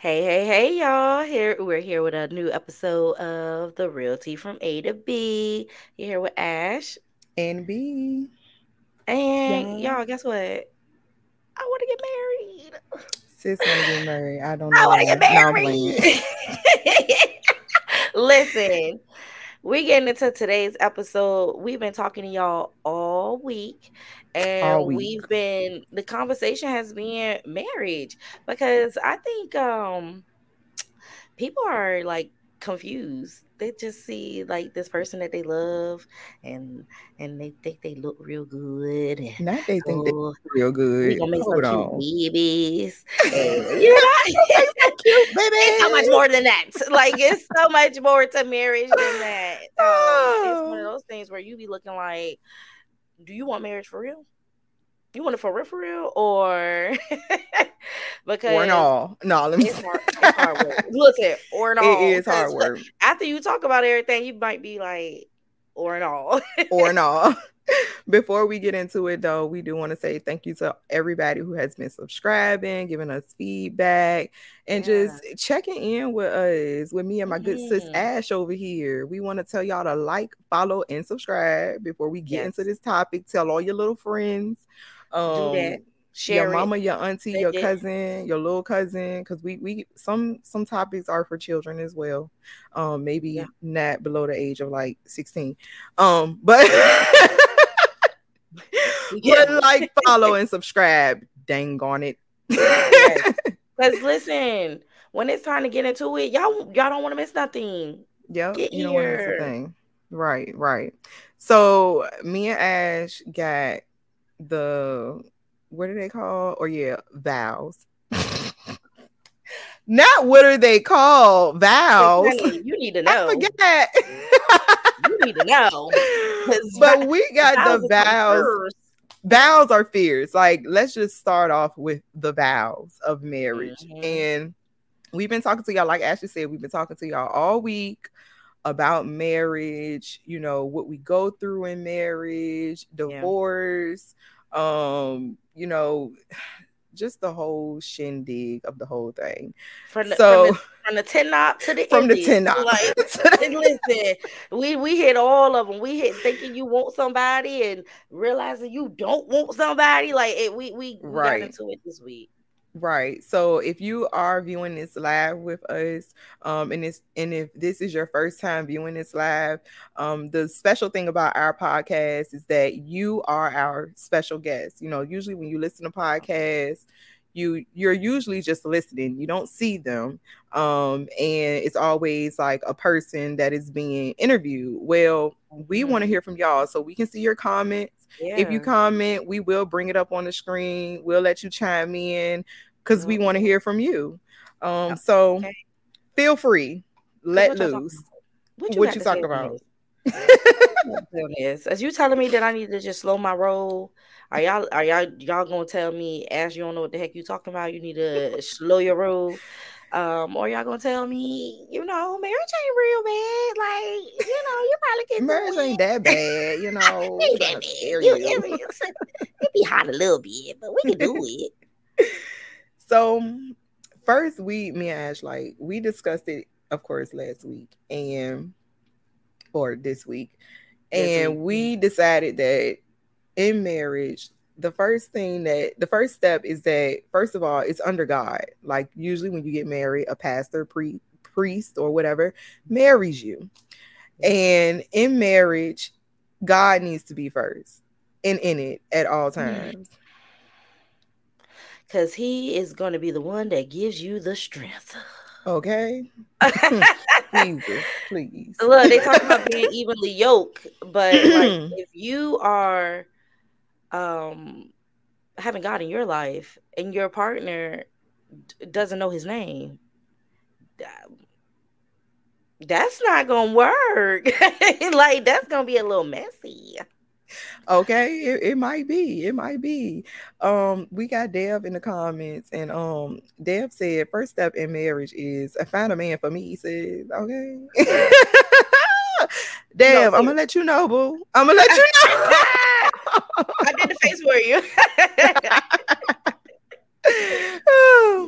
Hey, hey, hey, y'all. Here we're here with a new episode of The Real Tea from A to B. You're here with Ash. And B. And y'all, guess what? I want to get married. Sis want to get married. I don't know. I want to get married. Listen, we getting into today's episode. We've been talking to y'all all week, and All week. we've been the conversation has been marriage because I think um people are like confused. They just see like this person that they love, and and they think they look real good. And, Not they think they oh, real good. we gonna make some Hold cute babies. And, you know, Cute, baby. it's so much more than that. Like it's so much more to marriage than that. It's one of those things where you be looking like, do you want marriage for real? You want it for real, for real, or because Or no. No, let me it's hard, it's hard work. Listen, or no, It is hard work. After you talk about everything, you might be like, or no. or no. Before we get into it, though, we do want to say thank you to everybody who has been subscribing, giving us feedback, and Yeah. just checking in with us, with me and my good sis Mhm. Ash over here. We want to tell y'all to like, follow, and subscribe before we get into this topic. Tell all your little friends. Um, that. Share your it. mama, your auntie, your Send it. cousin, your little cousin, because we we some some topics are for children as well. Um, maybe Yeah. not below the age of like 16. Um, but. but like, follow, and subscribe. Dang on it. Yes. Cause listen, when it's time to get into it, y'all y'all don't want to miss nothing. Yep, Get you don't want to miss a thing. Right, right. So me and Ash got the what do they call? Or oh, yeah, vows. Not what are they called? Vows. You need to know. I forget. You need to know. but we got the vows. Vows are fears. Like, let's just start off with the vows of marriage. Mhm. And we've been talking to y'all, like Ashley said, we've been talking to y'all all week about marriage, you know, what we go through in marriage, divorce, um, you know, just the whole shindig of the whole thing. From the, So- from the from the ten knot to the end. From the Indies. 10 knot. Like, listen, we we hit all of them. We hit thinking you want somebody and realizing you don't want somebody. Like it, we we, we Right. got into it this week. Right. So if you are viewing this live with us, um, and this and if this is your first time viewing this live, um, the special thing about our podcast is that you are our special guest. You know, usually when you listen to podcasts, you you're usually just listening. You don't see them. Um, and it's always like a person that is being interviewed. Well, we want to hear from y'all so we can see your comments Yeah. if you comment, we will bring it up on the screen. We'll let you chime in because we want to hear from you. Um, so Okay. feel free, let what loose. what what you talking about? this? As you telling me that I need to just slow my roll? Are y'all are y'all y'all gonna tell me as you don't know what the heck you talking about? You need to slow your roll. Um, or y'all gonna tell me, you know, marriage ain't real bad. Like, you know, you probably can Marriage ain't that bad, you know. Ain't that bad. You- you. it be hot a little bit, but we can do it. So first we me and Ash like we discussed it of course last week and or this week. This and week. we decided that in marriage the first thing that the first step is that first of all it's under God. Like usually when you get married a pastor pre priest or whatever marries you. And in marriage God needs to be first and in it at all times Cause he is gonna be the one that gives you the strength. okay Jesus, please. Look, they talk about being evenly yoked, but like if you are um having God in your life and your partner d- doesn't know his name, that- that's not gonna work. like that's gonna be a little messy. Okay, it, it might be. It might be. Um, we got Dev in the comments, and um, Dev said first step in marriage is I found a man for me. He says, okay. Dev, I'm gonna let you know, boo. I'm gonna let you know. I did the face for you.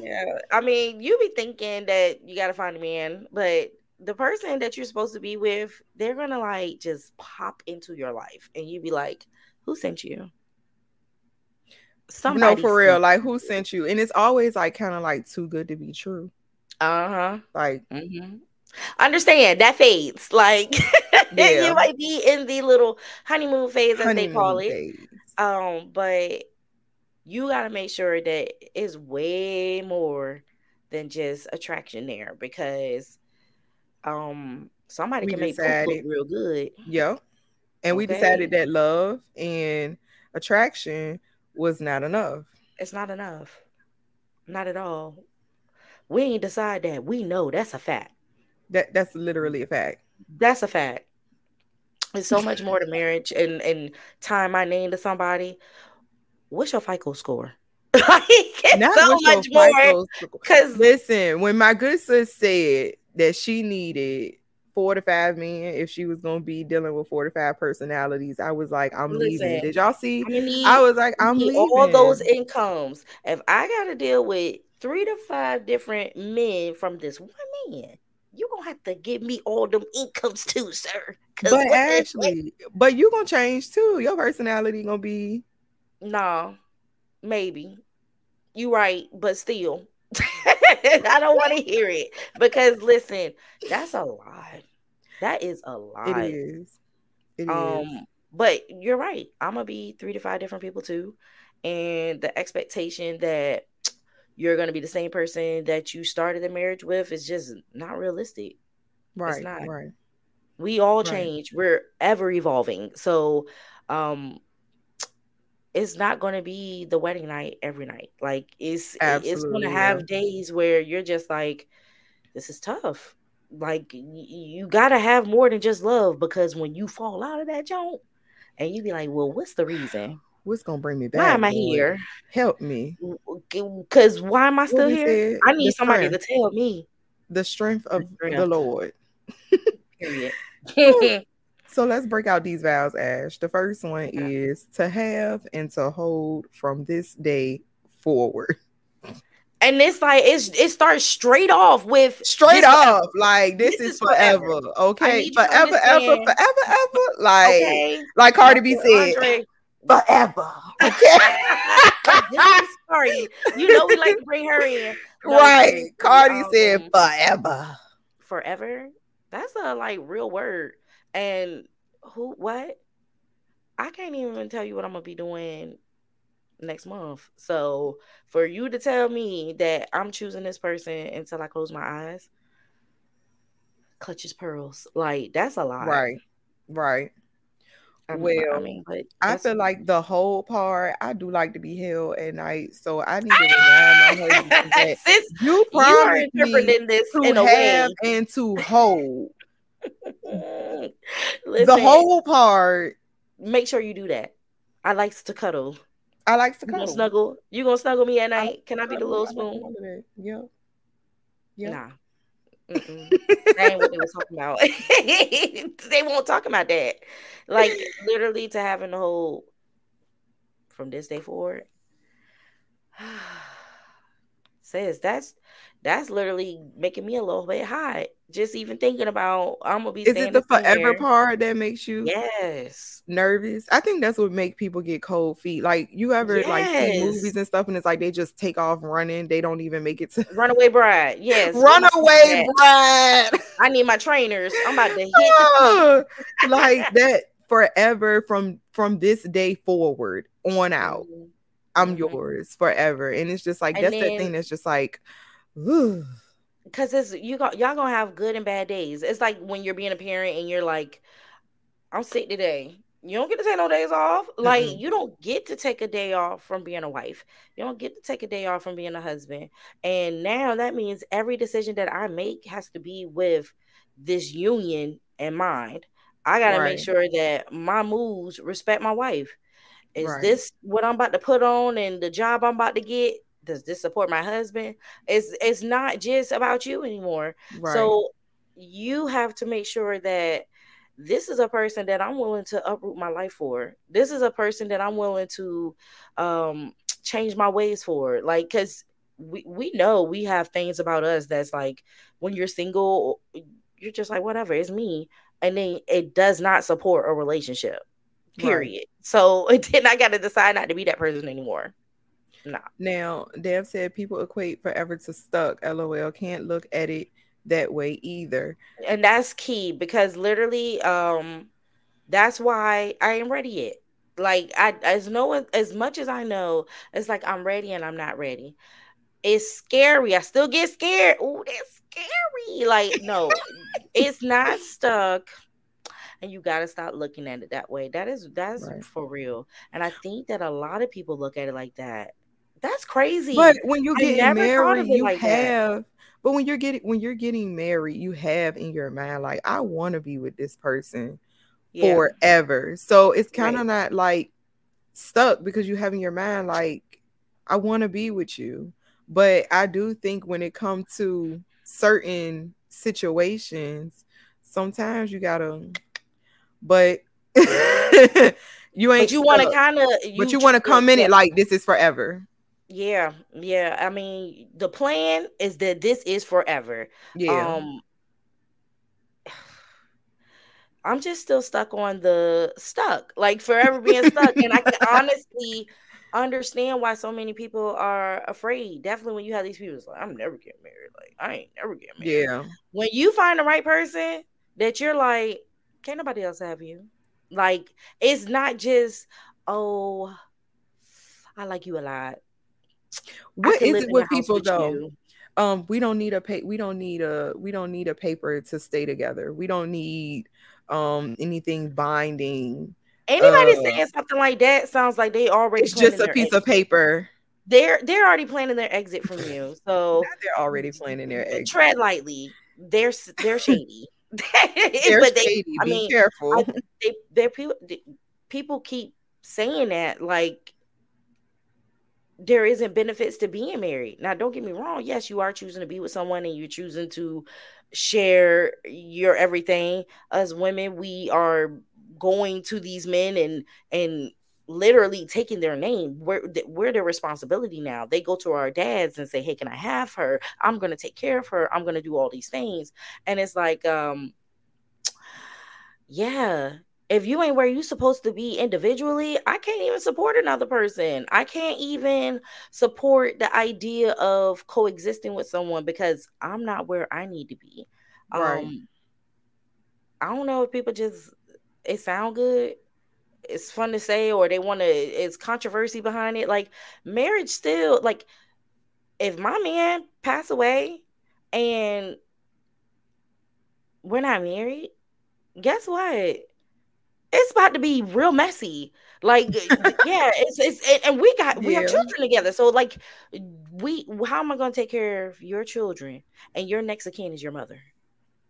Yeah. I mean, you be thinking that you gotta find a man, but the person that you're supposed to be with, they're gonna like just pop into your life and you'd be like, Who sent you? Somebody no, for real. Like who sent you? And it's always like kind of like too good to be true. Uh-huh. Like mm-hmm. understand that fades. Like yeah. you might be in the little honeymoon phase as honeymoon they call it. Phase. Um, but you gotta make sure that it's way more than just attraction there because um somebody we can make poop look real good. Yeah. And okay. we decided that love and attraction was not enough. It's not enough. Not at all. We ain't decide that. We know that's a fact. That that's literally a fact. That's a fact. It's so much more to marriage and and tying my name to somebody. What's your FICO score? like Not so much more. Because listen, when my good sis said that she needed four to five men if she was gonna be dealing with four to five personalities. I was like, I'm Listen, leaving. Did y'all see? I, need, I was like, I'm leaving. All those incomes. If I gotta deal with three to five different men from this one man, you're gonna have to give me all them incomes too, sir. But actually, but you gonna change too. Your personality gonna be no, maybe. You right, but still. I don't want to hear it because listen, that's a lot. That is a lot. It is. It um, is. but you're right. I'm gonna be three to five different people too, and the expectation that you're gonna be the same person that you started the marriage with is just not realistic. Right. It's not. Right. We all change. Right. We're ever evolving. So, um, it's not going to be the wedding night every night. Like it's Absolutely, it's going to have yeah. days where you're just like, this is tough. Like y- you got to have more than just love because when you fall out of that joint, and you be like, well, what's the reason? What's gonna bring me back? Why am I boy? here? Help me. Because why am I still here? I need somebody to tell me the strength of the, strength. the Lord. Period. So let's break out these vows, Ash. The first one is to have and to hold from this day forward. And it's like it's it starts straight off with straight off like this, this is, is, forever, forever. okay, forever, ever, forever, ever, like okay. like Cardi B said, Andre. forever, okay. Sorry, you know we like to bring her in, no, right? Cardi said forever, forever. That's a like real word. And who what? I can't even tell you what I'm gonna be doing next month. So for you to tell me that I'm choosing this person until I close my eyes, clutches pearls. Like that's a lot. Right. Right. I mean, well, I mean, but I feel like the whole part. I do like to be held at night, so I need to remind my husband that you promised you me this to have way. and to hold. Listen, the whole part. Make sure you do that. I likes to cuddle. I like to cuddle. You snuggle. You gonna snuggle me at night? I, Can I be the little spoon? Yeah. Yeah. Nah. that ain't what they was talking about. they won't talk about that. Like literally to having the whole from this day forward. says that's that's literally making me a little bit hot. Just even thinking about I'm gonna be. Is it the forever part that makes you yes nervous? I think that's what make people get cold feet. Like you ever yes. like see movies and stuff, and it's like they just take off running. They don't even make it to Runaway Bride. Yes, Runaway Bride. I need my trainers. I'm about to hit like that forever from from this day forward on out. Mm-hmm. I'm mm-hmm. yours forever, and it's just like and that's then, that thing that's just like because it's you got y'all gonna have good and bad days. It's like when you're being a parent and you're like, I'm sick today. You don't get to take no days off. Like mm-hmm. you don't get to take a day off from being a wife. You don't get to take a day off from being a husband. And now that means every decision that I make has to be with this union in mind. I got to right. make sure that my moves respect my wife. Is right. this what I'm about to put on and the job I'm about to get? Does this support my husband? It's it's not just about you anymore. Right. So you have to make sure that this is a person that I'm willing to uproot my life for. This is a person that I'm willing to um change my ways for. Like cuz we we know we have things about us that's like when you're single, you're just like whatever, it's me, and then it does not support a relationship. Period. Right. So then I got to decide not to be that person anymore. Now, Dev said people equate forever to stuck. LOL. Can't look at it that way either. And that's key because literally, um, that's why I am ready yet. Like I as no as much as I know, it's like I'm ready and I'm not ready. It's scary. I still get scared. Oh, that's scary. Like, no, it's not stuck. And you gotta stop looking at it that way. That is that's right. for real. And I think that a lot of people look at it like that. That's crazy. But when you get married, you like have that. but when you're getting when you're getting married, you have in your mind, like, I want to be with this person yeah. forever. So it's kind of right. not like stuck because you have in your mind, like, I want to be with you. But I do think when it comes to certain situations, sometimes you gotta, but you ain't. But you want to kind of. But you want to come in it like this is forever. Yeah, yeah. I mean, the plan is that this is forever. Yeah. Um, I'm just still stuck on the stuck, like forever being stuck. and I can honestly understand why so many people are afraid. Definitely when you have these people, it's like, I'm never getting married. Like, I ain't never getting married. Yeah. When you find the right person that you're like, can't nobody else have you. Like, it's not just, oh, I like you a lot. What is it with people with though? You. Um, we don't need a pay we don't need a we don't need a paper to stay together. We don't need um anything binding. Anybody uh, saying something like that sounds like they already it's just a piece exit. of paper. They're they're already planning their exit from you. So they're already planning their exit. Tread lightly. They're they're shady. they're but they, shady. I Be mean, careful. I, they they're people people keep saying that like there isn't benefits to being married. Now, don't get me wrong. Yes, you are choosing to be with someone and you're choosing to share your everything. As women, we are going to these men and and literally taking their name we're, we're their responsibility now they go to our dads and say hey can i have her i'm going to take care of her i'm going to do all these things and it's like um yeah if you ain't where you supposed to be individually i can't even support another person. I can't even support the idea of coexisting with someone because i'm not where i need to be. Right. um i don't know if people just it sound good it's fun to say or they want to it's controversy behind it. Like marriage still like if my man pass away and we're not married guess what it's about to be real messy like yeah it's it's and we got we yeah. have children together so like we how am i going to take care of your children and your next of kin is your mother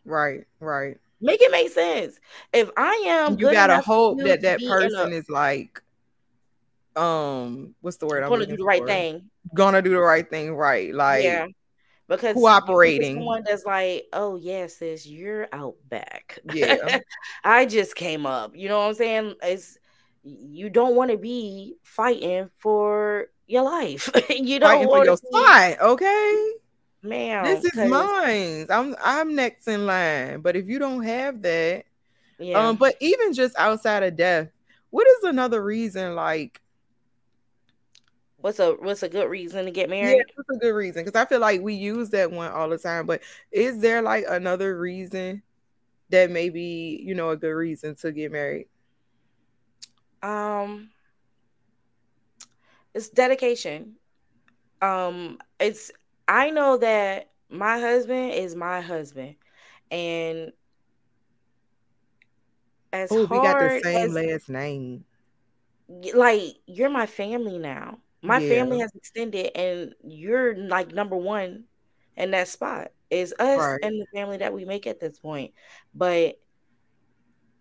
right right Make it make sense. If I am, you gotta hope that that person a, is like, um, what's the word? I'm gonna do the right for? thing. Gonna do the right thing, right? Like, yeah, because cooperating. Someone that's like, oh yes, sis, you're out back. Yeah, I just came up. You know what I'm saying? It's you don't want to be fighting for your life. you don't want to spot, okay? Man, this is mine. I'm I'm next in line. But if you don't have that, yeah. Um, but even just outside of death, what is another reason like what's a what's a good reason to get married? Yeah, what's a good reason? Because I feel like we use that one all the time. But is there like another reason that may be, you know, a good reason to get married? Um it's dedication. Um it's I know that my husband is my husband, and as oh, we got the same as, last name. Like you're my family now. My yeah. family has extended, and you're like number one in that spot. Is us right. and the family that we make at this point, but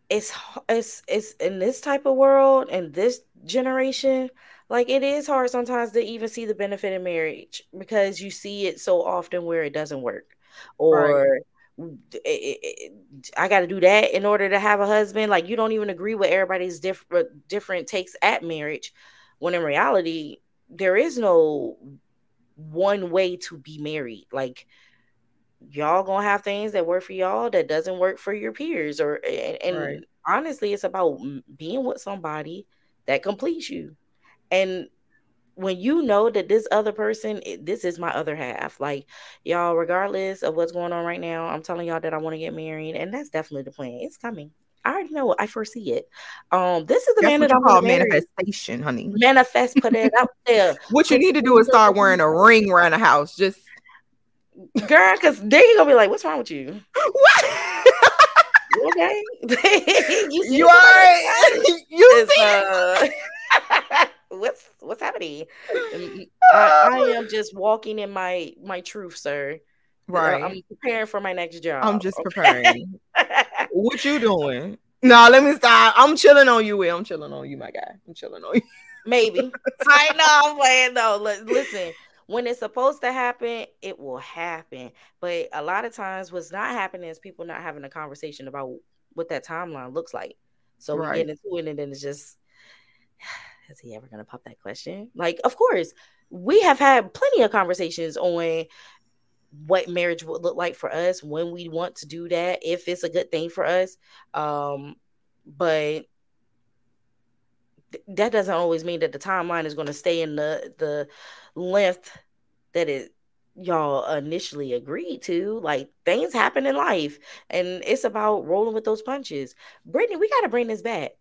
it's it's it's in this type of world and this generation like it is hard sometimes to even see the benefit in marriage because you see it so often where it doesn't work or right. it, it, I got to do that in order to have a husband. Like you don't even agree with everybody's different different takes at marriage, when in reality there is no one way to be married. Like y'all gonna have things that work for y'all that doesn't work for your peers, or and, and right. honestly, it's about being with somebody that completes you. And when you know that this other person, this is my other half, like y'all, regardless of what's going on right now, I'm telling y'all that I want to get married, and that's definitely the plan. It's coming. I already know. I foresee it. Um, this is the That's man that I call manifestation, honey. Manifest, put it out there. what you need to do is start wearing a ring around the house. Just girl, because then you're gonna be like, "What's wrong with you?" What? okay, you, you are. You see. Uh, what's what's happening? I, I am just walking in my my truth, sir. Right. I'm preparing for my next job. I'm just okay? preparing. What you doing? No, let me stop. I'm chilling on you, Will. I'm chilling on you, my guy. I'm chilling on you. Maybe. I know I'm playing though. Listen, when it's supposed to happen, it will happen. But a lot of times, what's not happening is people not having a conversation about what that timeline looks like. So right. we get into it, and then it's just, is he ever gonna pop that question? Like, of course, we have had plenty of conversations on what marriage would look like for us when we want to do that if it's a good thing for us um but th- that doesn't always mean that the timeline is going to stay in the the length that it y'all initially agreed to like things happen in life and it's about rolling with those punches. Brittany we got to bring this back.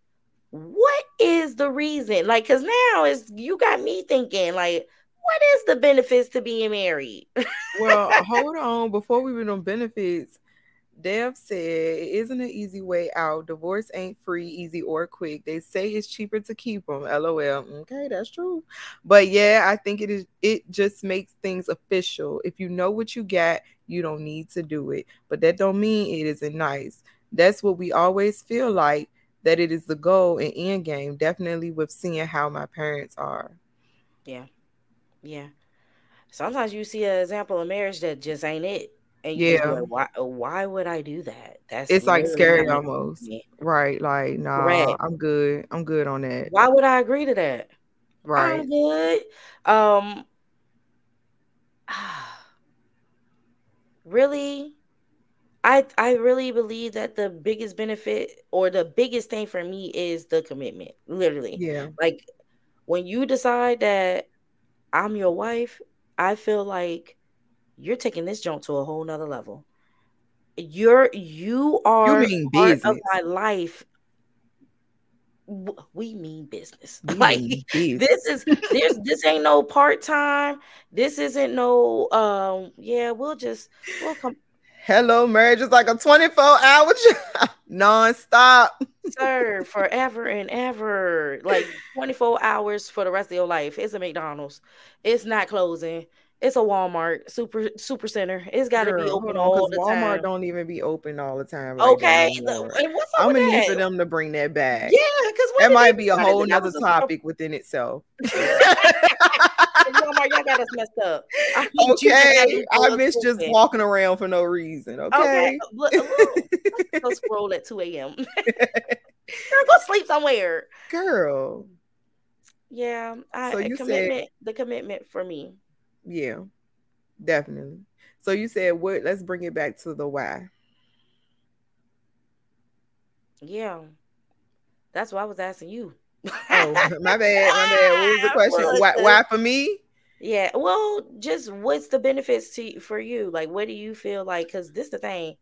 What is the reason? Like because now is you got me thinking like what is the benefits to being married? well, hold on. Before we went on benefits, Dev said it isn't an easy way out. Divorce ain't free, easy, or quick. They say it's cheaper to keep them. LOL. Okay, that's true. But yeah, I think it is. It just makes things official. If you know what you got, you don't need to do it. But that don't mean it isn't nice. That's what we always feel like. That it is the goal and end game. Definitely with seeing how my parents are. Yeah. Yeah. Sometimes you see an example of marriage that just ain't it. And yeah. Like, why why would I do that? That's it's like scary almost. Right. Like, nah. I'm good. I'm good on that. Why would I agree to that? Right. I'm good. Um really I I really believe that the biggest benefit or the biggest thing for me is the commitment. Literally. Yeah. Like when you decide that I'm your wife, I feel like you're taking this joint to a whole nother level. You're you are you part of my life. We mean business. We like mean business. this is this this ain't no part time. This isn't no um yeah. We'll just we'll come Hello, marriage is like a 24 hour job, non-stop. Sir, forever and ever. Like 24 hours for the rest of your life. It's a McDonald's. It's not closing. It's a Walmart super super center. It's got to be open all the Walmart time. Walmart don't even be open all the time. Like okay, what's I'm gonna need for them to bring that back. Yeah, because that might be a whole nother topic within itself. Walmart, y'all got us messed up. I okay, I miss just walking around for no reason. Okay, okay. go scroll at two a.m. Girl, go sleep somewhere, girl. Yeah, I, so you commitment. Said, the commitment for me. Yeah, definitely. So you said what? Let's bring it back to the why. Yeah, that's why I was asking you oh, my bad, my bad. What was the question? Why, why for me? Yeah, well, just what's the benefits to for you? Like, what do you feel like? Because this the thing,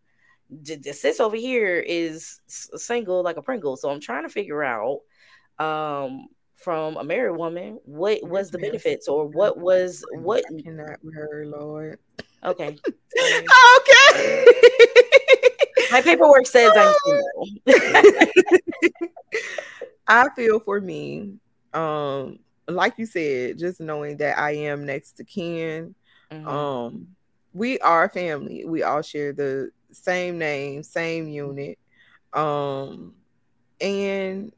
the sis over here is single like a Pringle, so I'm trying to figure out, um, from a married woman, what was the benefits or what was what? I cannot her, Lord. Okay. okay. My paperwork says I'm single. I feel for me, um, like you said, just knowing that I am next to Ken, mm-hmm. um, we are family. We all share the same name, same unit. Um, and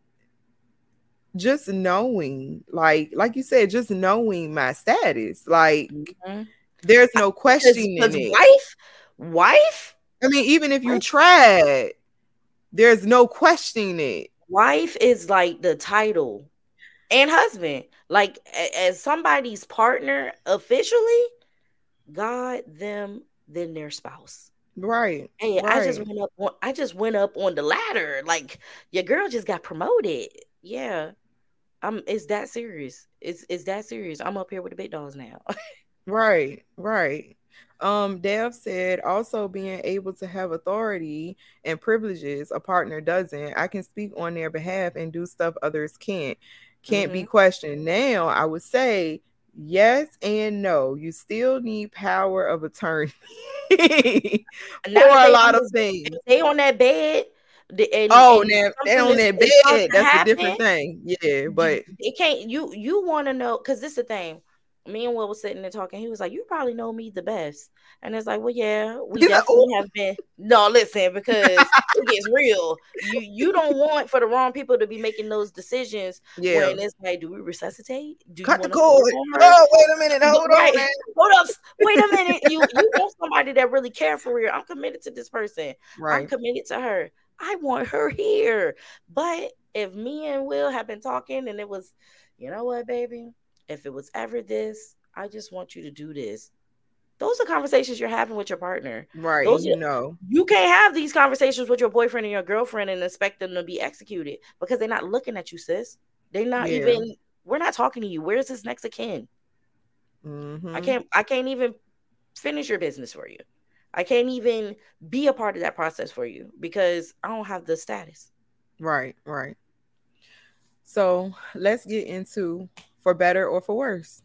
just knowing, like, like you said, just knowing my status, like mm-hmm. there's no questioning it. Wife, wife. I mean, even if you tried, there's no questioning it wife is like the title. And husband. Like as somebody's partner officially, God, them, then their spouse. Right. Hey, right. I just went up on I just went up on the ladder. Like your girl just got promoted. Yeah. I'm it's that serious. It's it's that serious. I'm up here with the big dogs now. right, right. Um, Dev said also being able to have authority and privileges a partner doesn't. I can speak on their behalf and do stuff others can't. Can't mm-hmm. be questioned. Now, I would say yes and no. You still need power of attorney for a lot of things. They on that bed. And, oh, and now they on that bed. That's happen, a different thing. Yeah, but it can't. You you want to know because this is the thing me and Will was sitting there talking. He was like, "You probably know me the best," and it's like, "Well, yeah, we He's definitely like, have been." No, listen, because it gets real. You you don't want for the wrong people to be making those decisions. Yeah, when it's like, do we resuscitate? Do Cut the cord. Oh, wait a minute, hold right. on, hold up, wait a minute. You you want somebody that really care for you? I'm committed to this person. Right. I'm committed to her. I want her here. But if me and Will have been talking and it was, you know what, baby if it was ever this, I just want you to do this. Those are conversations you're having with your partner. Right. Those you are, know. You can't have these conversations with your boyfriend and your girlfriend and expect them to be executed because they're not looking at you, sis. They're not yeah. even we're not talking to you. Where's this next of kin? Mm-hmm. I can't I can't even finish your business for you. I can't even be a part of that process for you because I don't have the status. Right, right. So let's get into for better or for worse.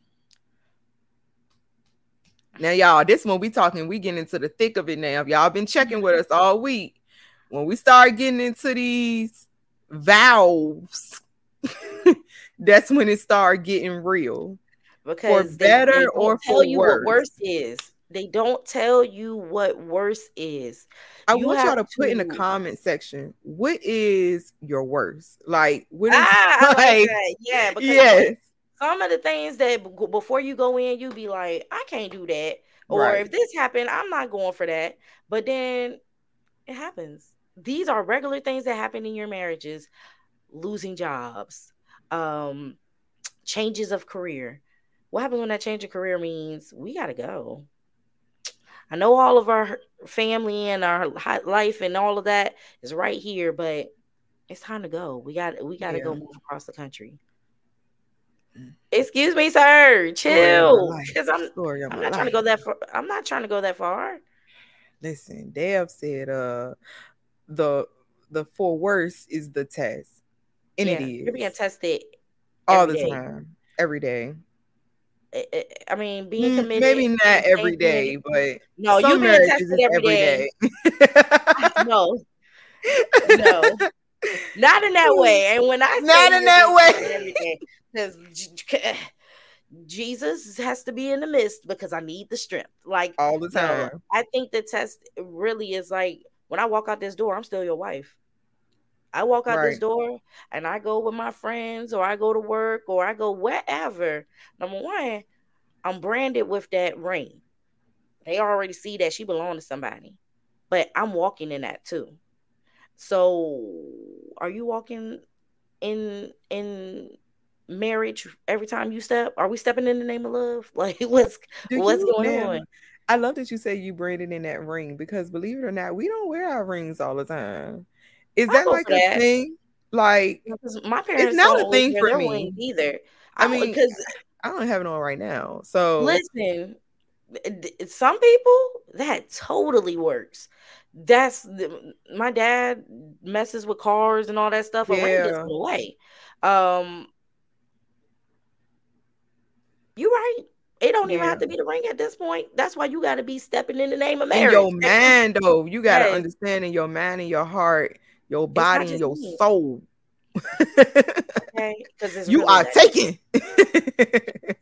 Now, y'all, this one we talking, we getting into the thick of it now. If y'all been checking with us all week, when we start getting into these vows, that's when it start getting real. Because for better they, they or tell for you worse. what worse is. They don't tell you what worse is. I you want y'all to put in the comment section what is your worst? Like what is ah, like, like yeah, yes some of the things that before you go in, you be like, I can't do that. Or right. if this happened, I'm not going for that. But then it happens. These are regular things that happen in your marriages losing jobs, um, changes of career. What happens when that change of career means we got to go? I know all of our family and our life and all of that is right here, but it's time to go. We got we got to yeah. go move across the country. Excuse me, sir. Chill. Because I'm, I'm not life. trying to go that far. I'm not trying to go that far. Listen, Dev said uh the the for worse is the test. And yeah, it is. You're being tested all the day. time. Every day. I mean, being mm, committed. Maybe not every day, but no, you being tested every day. day. no, no, not in that way. And when I not in that way, because Jesus has to be in the midst because I need the strength. Like all the time. I think the test really is like when I walk out this door, I'm still your wife. I walk out right. this door and I go with my friends or I go to work or I go wherever. Number one, I'm branded with that ring. They already see that she belongs to somebody. But I'm walking in that too. So are you walking in in marriage every time you step? Are we stepping in the name of love? Like what's Do what's going on? I love that you say you braided in that ring because believe it or not, we don't wear our rings all the time. Is that like a that. thing? Like my parents it's not a thing for me either. I, I mean, because I don't have it on right now. So listen, some people that totally works. That's the, my dad messes with cars and all that stuff. A yeah. ring away. Um, you right. It don't yeah. even have to be the ring at this point. That's why you got to be stepping in the name of marriage. In your mind, though, you got to understand in your mind and your heart, your body and your me. soul. okay, because you really are taken.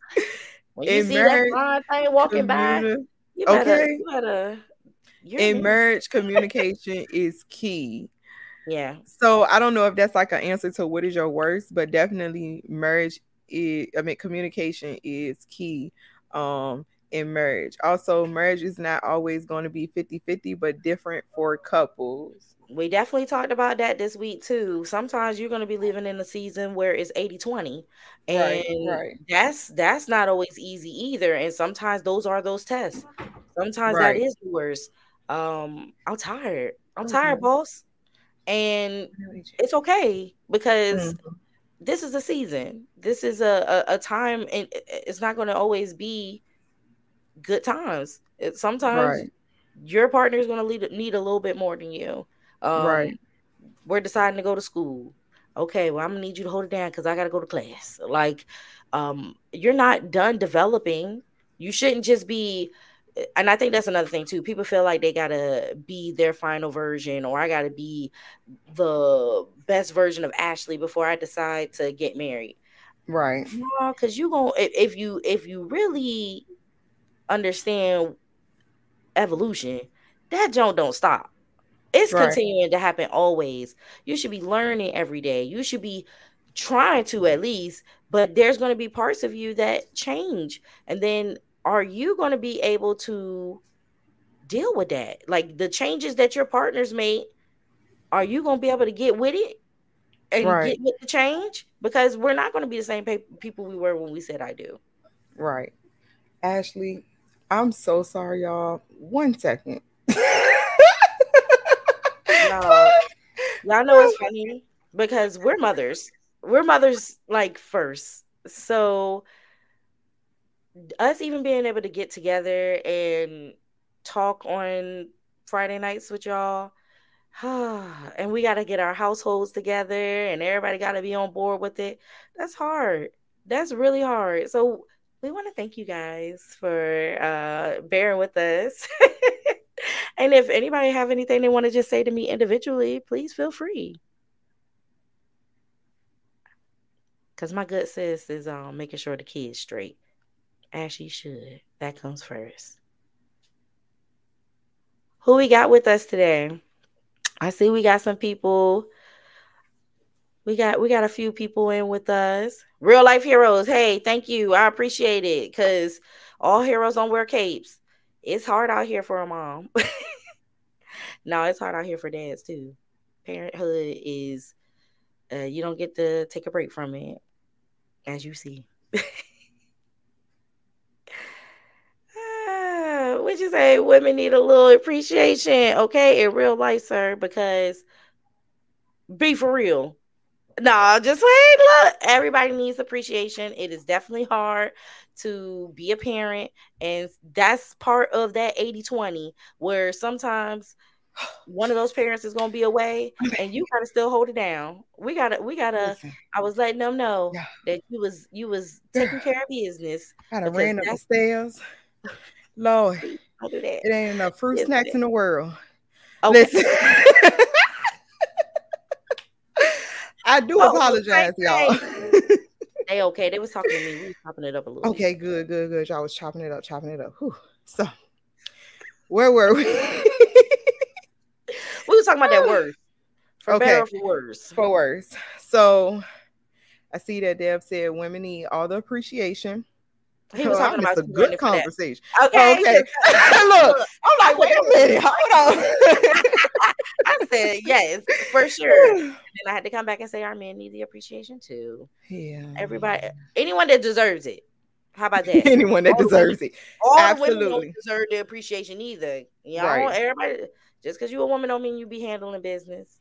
when you in see marriage, that thing walking by, you better, okay. You better, in marriage, communication is key. Yeah. So I don't know if that's like an answer to what is your worst, but definitely marriage is I mean communication is key um in marriage. Also, marriage is not always going to be 50-50, but different for couples. we definitely talked about that this week too. Sometimes you're going to be living in a season where it's 80-20 and right, right. that's that's not always easy either and sometimes those are those tests. Sometimes right. that is the worst. Um I'm tired. I'm mm-hmm. tired, boss. And it's okay because mm-hmm. This is a season. This is a a, a time and it's not going to always be good times. It, sometimes your partner is going to need a little bit more than you. Um, right. We're deciding to go to school. Okay, well, I'm gonna need you to hold it down because I gotta go to class. Like, um, you're not done developing. You shouldn't just be and I think that's another thing too. People feel like they gotta be their final version, or I gotta be the best version of Ashley before I decide to get married. Right. No, because you gonna if you if you really understand evolution, that joint don't stop. It's right. continuing to happen always. You should be learning every day. You should be trying to at least, but there's going to be parts of you that change. And then are you going to be able to deal with that? Like the changes that your partners made, are you going to be able to get with it and right. get with the change? Because we're not going to be the same people we were when we said I do. Right. Ashley, I'm so sorry, y'all. One second. no. Y'all know it's funny because we're mothers. We're mothers like first. So us even being able to get together and talk on Friday nights with y'all. and we got to get our households together and everybody got to be on board with it. That's hard. That's really hard. So we want to thank you guys for uh, bearing with us. and if anybody have anything they want to just say to me individually, please feel free. Cause my good sis is um making sure the kids straight, as she should. That comes first. Who we got with us today? I see we got some people. We got we got a few people in with us. Real life heroes. Hey, thank you. I appreciate it. Cause all heroes don't wear capes it's hard out here for a mom. no, it's hard out here for dads too. Parenthood is uh, you don't get to take a break from it, as you see. uh, would you say women need a little appreciation, okay, in real life, sir? Because be for real. No, just wait. Look, everybody needs appreciation. It is definitely hard to be a parent and that's part of that 80-20 where sometimes one of those parents is going to be away and you got to still hold it down we got to we got to i was letting them know yeah. that you was you was taking care of business i done ran up the lord do that. it ain't enough fruit snacks in the world okay. Listen. I do oh, apologize, y'all. They okay. They was talking to me. We was chopping it up a little. Okay, good, good, good. Y'all was chopping it up, chopping it up. Whew. So, where were we? we was talking about that word. For okay. better for worse. For worse. So, I see that Dev said women need all the appreciation. He was oh, talking about a good conversation. Okay. Okay. Look, I'm like, wait a minute, hold on. I said yes, for sure. And I had to come back and say our men need the appreciation too. Yeah. Everybody, anyone that deserves it. How about that? anyone that all deserves women, it. All Absolutely. women don't deserve the appreciation either. Y'all, right. everybody. Just because you're a woman don't mean you be handling business.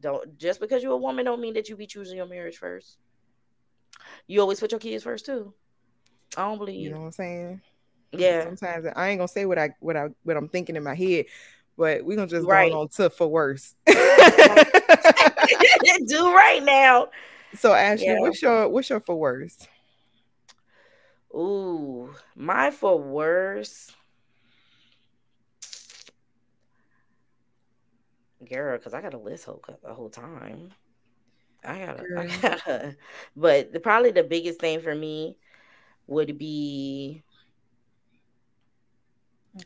Don't just because you're a woman don't mean that you be choosing your marriage first. You always put your kids first too. I don't believe. You know what I'm saying? Yeah. Sometimes I ain't gonna say what I what I what I'm thinking in my head, but we're gonna just right. go on to for worse. Do right now. So Ashley, yeah. what's your what's your for worse? Ooh, my for worse. Girl, because I got a list whole the whole time. I gotta, I gotta, but the, probably the biggest thing for me would be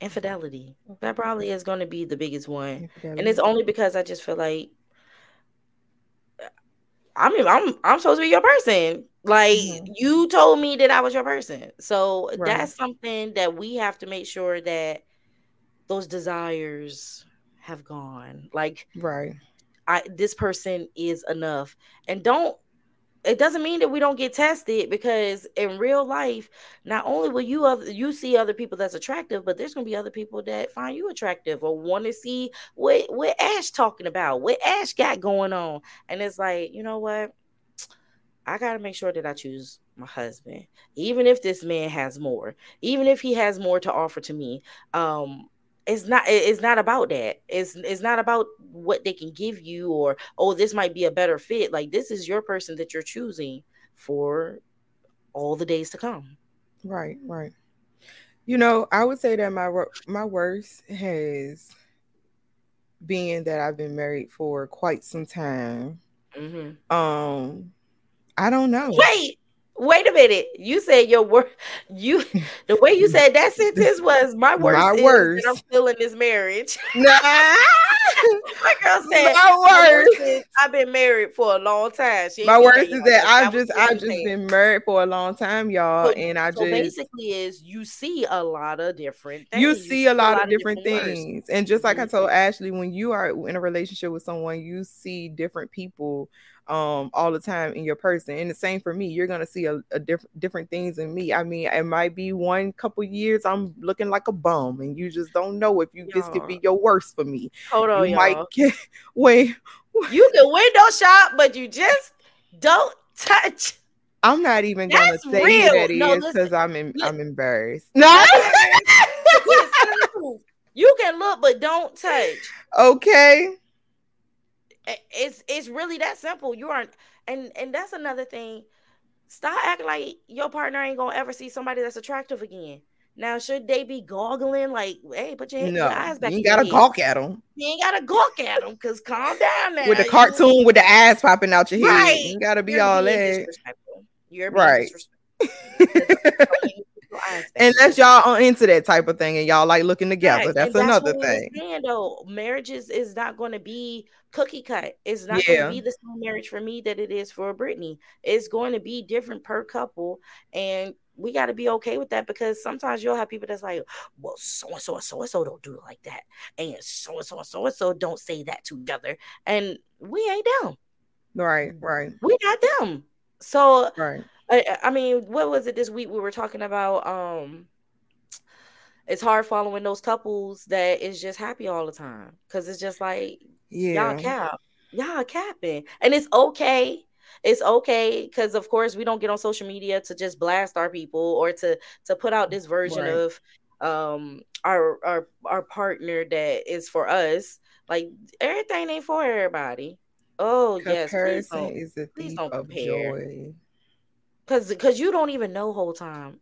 infidelity. That probably is going to be the biggest one, infidelity. and it's only because I just feel like I mean I'm I'm supposed to be your person. Like mm-hmm. you told me that I was your person, so right. that's something that we have to make sure that those desires have gone. Like, right. I this person is enough. And don't it doesn't mean that we don't get tested because in real life, not only will you other, you see other people that's attractive, but there's gonna be other people that find you attractive or want to see what what Ash talking about, what Ash got going on, and it's like you know what, I gotta make sure that I choose my husband, even if this man has more, even if he has more to offer to me. Um, it's not it's not about that. It's it's not about what they can give you or oh this might be a better fit. Like this is your person that you're choosing for all the days to come. Right right. You know i would say that my my worst has been that i've been married for quite some time. Mm-hmm. um i don't know. Wait Wait a minute. You said your word. You the way you said that sentence was my worst. My worst. I'm still in this marriage. Nah. my girl said my worst. I've been married for a long time. my worst is that I've just I've just been married for a long time, y'all, so, and I so just basically is you see a lot of different things. You see a lot, a lot of different, different things, and just like mm-hmm. I told Ashley, when you are in a relationship with someone, you see different people um all the time in your person and the same for me you're gonna see a, a different different things in me. I mean it might be one couple years i'm looking like a bum and you just don't know if you y'all. this could be your worst for me. Hold on you might get, wait you can window shop but you just don't touch. I'm not even That's gonna say real. that no, is because I'm in, I'm embarrassed. No, you can look, but don't touch. Okay it's it's really that simple. You aren't, and and that's another thing. Stop acting like your partner ain't gonna ever see somebody that's attractive again. Now, should they be goggling like, hey, put your, head, no, your eyes back? You ain't gotta gawk at them. You ain't gotta gawk at them because calm down now. With the cartoon with the eyes popping out your head, right. you ain't gotta be You're all that. You're right. Unless y'all are into that type of thing and y'all like looking together, that's, that's, another thing. Saying, though, marriage is, not going to be cookie cut. It's not yeah. going to be the same marriage for me that it is for Brittany. It's going to be different per couple, and we got to be okay with that because sometimes you'll have people that's like, well, so and so and so and so don't do it like that, and so and so and so and so don't say that to each other, and we ain't them. Right, right. We got them. So right I, I mean, what was it this week we were talking about? Um, it's hard following those couples that is just happy all the time because it's just like yeah. y'all cap, y'all capping, and it's okay. It's okay because of course we don't get on social media to just blast our people or to to put out this version right. of um our our our partner that is for us. Like everything ain't for everybody. Oh Comparison yes, please don't, is a please don't compare. Joy. Cause cause you don't even know whole time.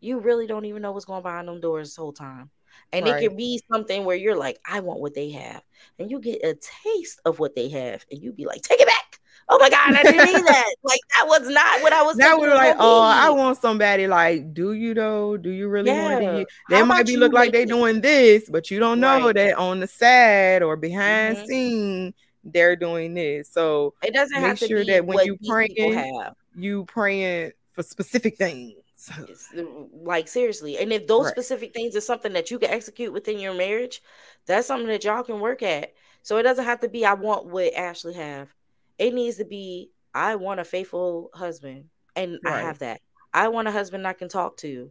You really don't even know what's going behind them doors whole time. And right. it could be something where you're like, I want what they have. And you get a taste of what they have, and you be like, take it back. Oh my God, I didn't mean that. Like that was not what I was Now we're like, oh, I want somebody like, do you though? Do you really yeah. want to They How might be look like they doing this, but you don't know right. that on the side or behind mm-hmm. scene, they're doing this. So it doesn't make sure that when you praying, you praying for specific things. Um, like seriously, and if those right. specific things is something that you can execute within your marriage, that's something that y'all can work at. So it doesn't have to be I want what Ashley have. It needs to be I want a faithful husband, and right. I have that. I want a husband I can talk to,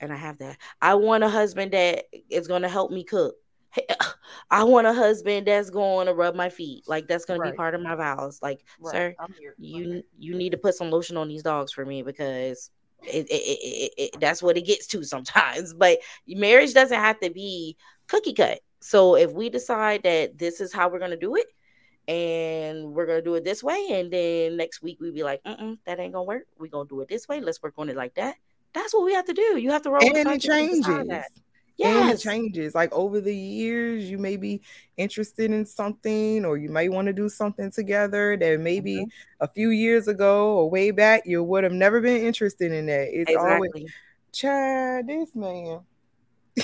and I have that. I want a husband that is going to help me cook. I want a husband that's going to rub my feet. Like that's going right. to be part of my vows. Like, right. sir, you you need to put some lotion on these dogs for me because it, it, it, that's what it gets to sometimes. But marriage doesn't have to be cookie cut. So if we decide that this is how we're going to do it, and we're gonna do it this way, and then next week we be like, that ain't gonna work. We're gonna do it this way. Let's work on it like that. That's what we have to do. You have to roll. And it changes. Yes. And it changes. Like over the years, you may be interested in something, or you might want to do something together that maybe mm-hmm. a few years ago or way back you would have never been interested in that. It's exactly. always, Chad, this man.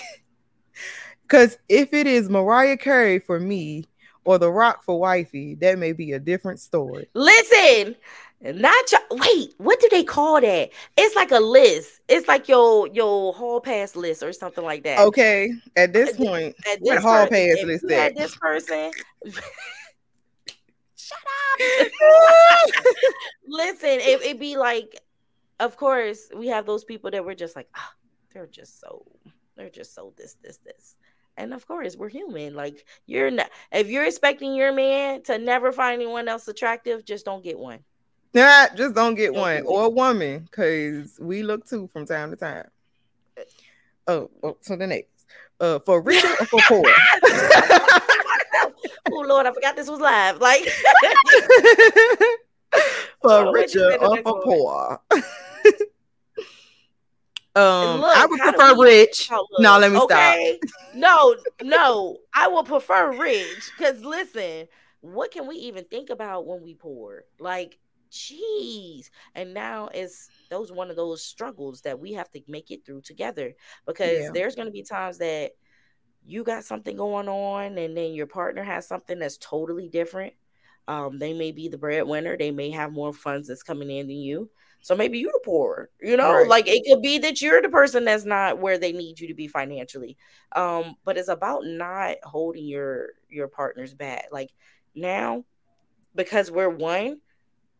Because if it is Mariah Carey for me or The Rock for wifey, that may be a different story. Listen, Not your, wait, what do they call that? It's like a list. It's like your your hall pass list or something like that. Okay, at this point, at this what hall pass list at this person. Shut up. Listen, it, it be like, of course, we have those people that we're just like, oh, they're just so, they're just so this, this, this. And of course, we're human. Like you're not if you're expecting your man to never find anyone else attractive, just don't get one. Yeah, just don't get one get or a woman, because we look too from time to time. Oh, oh so the next. Uh, for rich or for poor? oh Lord, I forgot this was live. Like for oh, richer or for poor. Um, Look, I would prefer rich. No, let me okay? stop. no, no, I will prefer rich because listen, what can we even think about when we poor? Like, jeez. And now it's those one of those struggles that we have to make it through together because yeah. there's going to be times that you got something going on and then your partner has something that's totally different. Um, they may be the breadwinner, they may have more funds that's coming in than you. So maybe you're the poor, you know, right. like it could be that you're the person that's not where they need you to be financially. Um, but it's about not holding your your partners back. Like now, because we're one,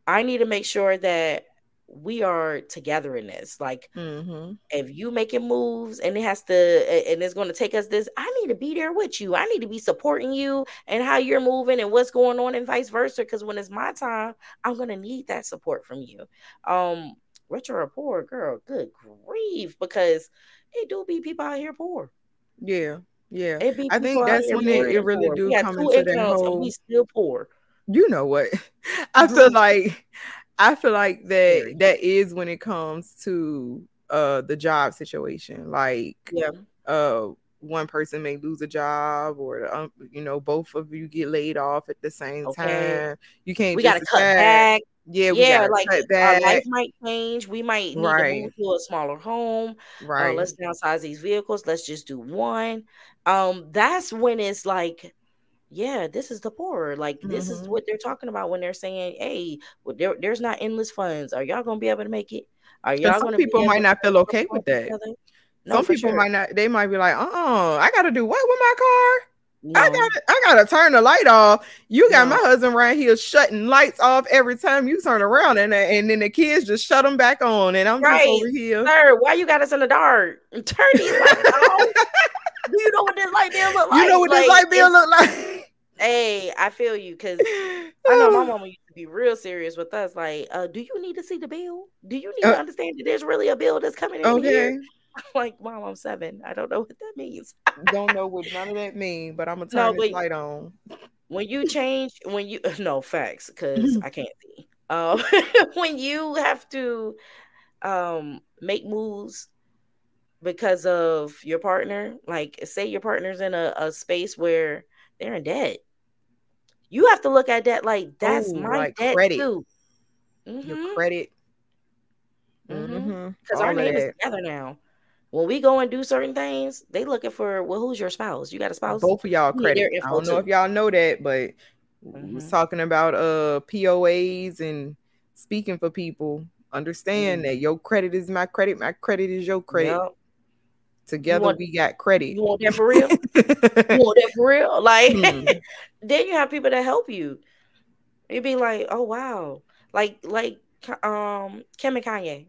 I need to make sure that we are together in this. Like, mm-hmm. if you making moves and it has to, and it's going to take us this, I need to be there with you. I need to be supporting you and how you're moving and what's going on, and vice versa. Because when it's my time, I'm going to need that support from you. Um, rich or poor, girl, good grief, because it do be people out here poor. Yeah, yeah. It be. I think that's when it, it really poor. do come into that whole. We still poor. You know what? I feel like I feel like that that is when it comes to uh the job situation. Like yeah, uh one person may lose a job or um, you know both of you get laid off at the same okay. time. You can't. We got to cut back. Yeah, yeah, like our life might change. We might need right. to move to a smaller home. Right. Uh, let's downsize these vehicles. Let's just do one. Um, that's when it's like yeah, this is the poor. Like mm-hmm. this is mm-hmm. what they're talking about when they're saying, "Hey, well, there, there's not endless funds. Are y'all gonna be able to make it? Are y'all gonna? some people might not feel okay with that. No, some people sure. might not. They might be like, "Uh, I got to do what with my car? No. I got to I gotta turn the light off. You got no. my husband right here shutting lights off every time you turn around, and and then the kids just shut them back on, and I'm right. just over here. Sir, why you got us in the dark? Turn these lights off. Do you know what this light bill look like? You know what like, this light bill look like? Hey, I feel you because I know my mama used to be real serious with us. Like, uh, do you need to see the bill? Do you need uh, to understand that there's really a bill that's coming in okay. here? I'm like, Mom, I'm seven. I don't know what that means. don't know what none of that mean, but I'm gonna turn no, this light on. When you change, when you no facts, because I can't see. Um, when you have to um make moves because of your partner, like say your partner's in a, a space where they're in debt. You have to look at that like that's Ooh, my like debt credit. too. Mm-hmm. Your credit. Because mm-hmm. our name is together now. When we go and do certain things, they looking for well, who's your spouse? You got a spouse? Both of y'all credit. I don't know too. if y'all know that, but mm-hmm. was talking about uh POAs and speaking for people. Understand that mm-hmm. your credit is my credit, my credit is your credit. Yep. Together want, we got credit. You want that for real? you want that for real? Like hmm. then you have people that help you. You'd be like, oh wow. Like like um Kim and Kanye.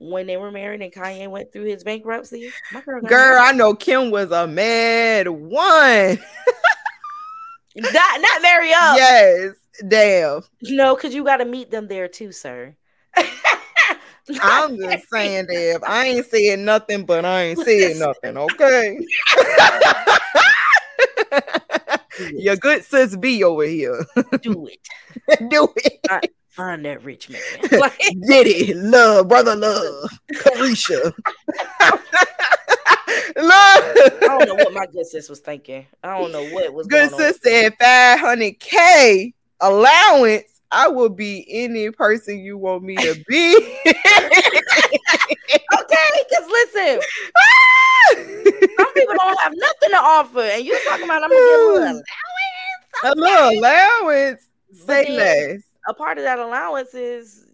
When they were married and Kanye went through his bankruptcy, my girl, girl I know Kim was a mad one. not not marry up. Yes, damn. No, because you got to meet them there too, sir. I'm just saying, Dev. I ain't saying nothing, but I ain't saying nothing. Okay. Your good sis B over here. Do it. Do it. find that rich man. Like, it, love, brother, love, Carisha. love. I don't know what my good sis was thinking. I don't know what was good sis said 500k allowance I will be any person you want me to be. okay, because listen, some people don't have nothing to offer, and you're talking about I'm gonna a little hmm. allowance. A little allowance. Say less. a part of that allowance is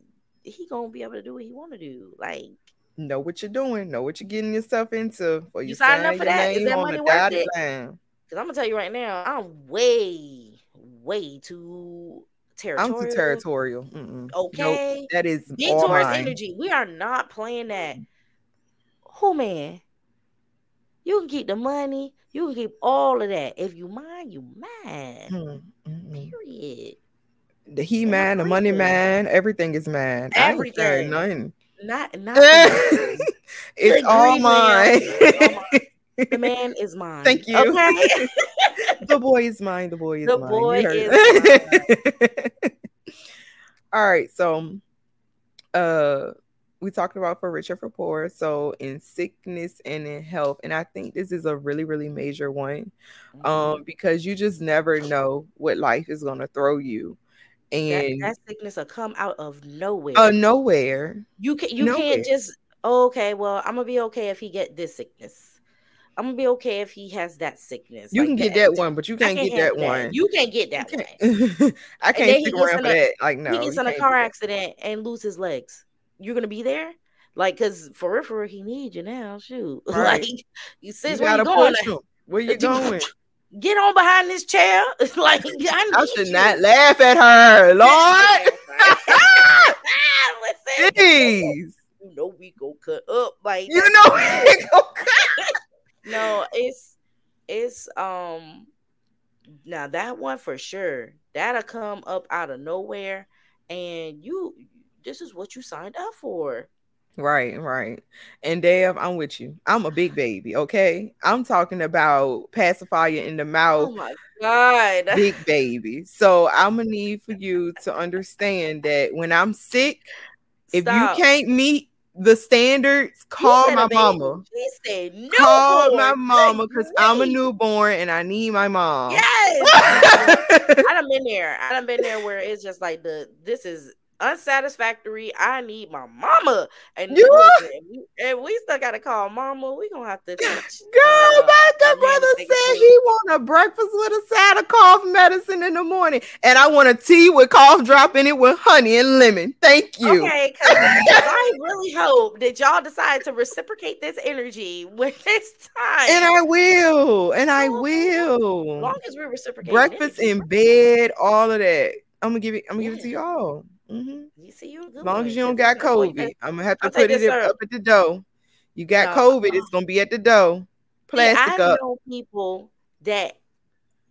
he gonna be able to do what he want to do. Like know what you're doing, know what you're getting yourself into. For you, you signing up for that? Is that money worth it? Because I'm gonna tell you right now, I'm way, way too territorial. I'm too territorial. Mm-mm. Okay, nope. that is Taurus energy. We are not playing that. Who man? You can keep the money. You can keep all of that. If you mind, you mind. Mm-hmm. Period. The he man, the money man, everything is man. Everything. Nothing. Not not. it's all mine. the man is mine. Thank you. Okay. the boy is mine. The boy is the mine. boy is mine. all right. So, uh, we talked about for rich or for poor. So in sickness and in health, and I think this is a really, really major one, mm-hmm. um, because you just never know what life is gonna throw you and that, that, sickness will come out of nowhere. Uh, nowhere. You can you nowhere. can't just oh, okay. Well, I'm gonna be okay if he get this sickness. I'm gonna be okay if he has that sickness. You like can get that, that one, but you can't, can't get that, that, one. You can't get that can't. one. I can't stick around for a, that. Like no, he gets in a car accident and lose his legs. You're gonna be there, like, cause for real, he needs you now. Shoot, right. like you says, you where you going? Where you going? get on behind this chair. like I, I should you. not laugh at her, Lord. Jeez. you know we go cut up like you know we go cut. No, it's it's um now that one for sure that'll come up out of nowhere, and you this is what you signed up for. Right, right. And Dave, I'm with you. I'm a big baby, okay? I'm talking about pacifier in the mouth. Oh my god. Big baby. So I'm gonna need for you to understand that when I'm sick, Stop. if you can't meet the standards, call my mama. Said, call my mama because I'm a newborn and I need my mom. Yes. I done been there. I done been there where it's just like the this is unsatisfactory. I need my mama. And you listen, we still gotta call mama. We gonna have to teach. Girl, uh, my good brother said he want a breakfast with a side of cough medicine in the morning, and I want a tea with cough drop in it with honey and lemon. Thank you. Okay, because I really hope that y'all decide to reciprocate this energy when it's time. And I will, and I will. As long as we reciprocate breakfast in bed, all of that. I'm gonna give it. I'm gonna yeah. give it to y'all. Mm-hmm. You see, you as long as you don't got COVID, I'm gonna have to I'll put it up at the door. You got no, COVID, uh, it's gonna be at the door. Plastic I up. know people that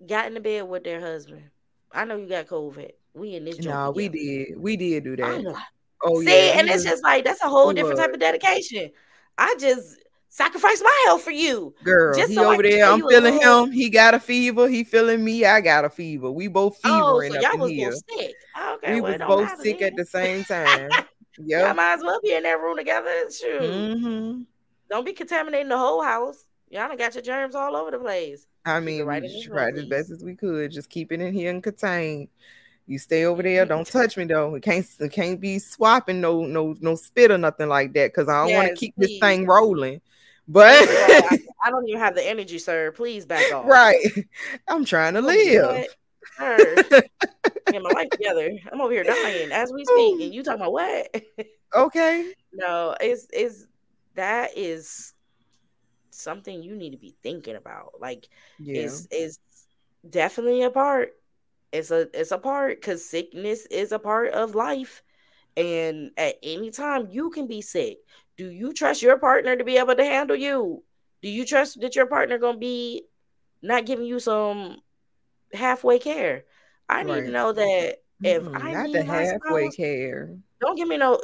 got in the bed with their husband. I know you got COVID. We in this. No, nah, we did. We did do that. Oh, see, yeah, and it's just like that's a whole different was. type of dedication. I just sacrifice my health for you. Girl, just he so over there. I'm feeling him. He got a fever. He feeling me. I got a fever. We both fevering oh, so up in here. Sick. Okay, we well, was both sick then. at the same time. yeah, y'all might as well be in that room together. Sure. Mm-hmm. Don't be contaminating the whole house. Y'all done got your germs all over the place. I mean, right we tried as best as we could, just keep it in here and contained. You stay over there. Don't touch me though. It can't it can't be swapping no no no spit or nothing like that because I don't yes, want to keep please. this thing rolling. But I, I, don't even have the energy, sir. Please back off. Right. I'm trying to oh, live. Get my life together. I'm over here dying as we speak, and you talking about what? okay. No, it's it's that is something you need to be thinking about. Like, yeah. it's it's definitely a part. It's a it's a part because sickness is a part of life, and at any time you can be sick do you trust your partner to be able to handle you? Do you trust that your partner gonna be not giving you some halfway care? I need to know that if mm, I not need the halfway spouse, care, don't give me no.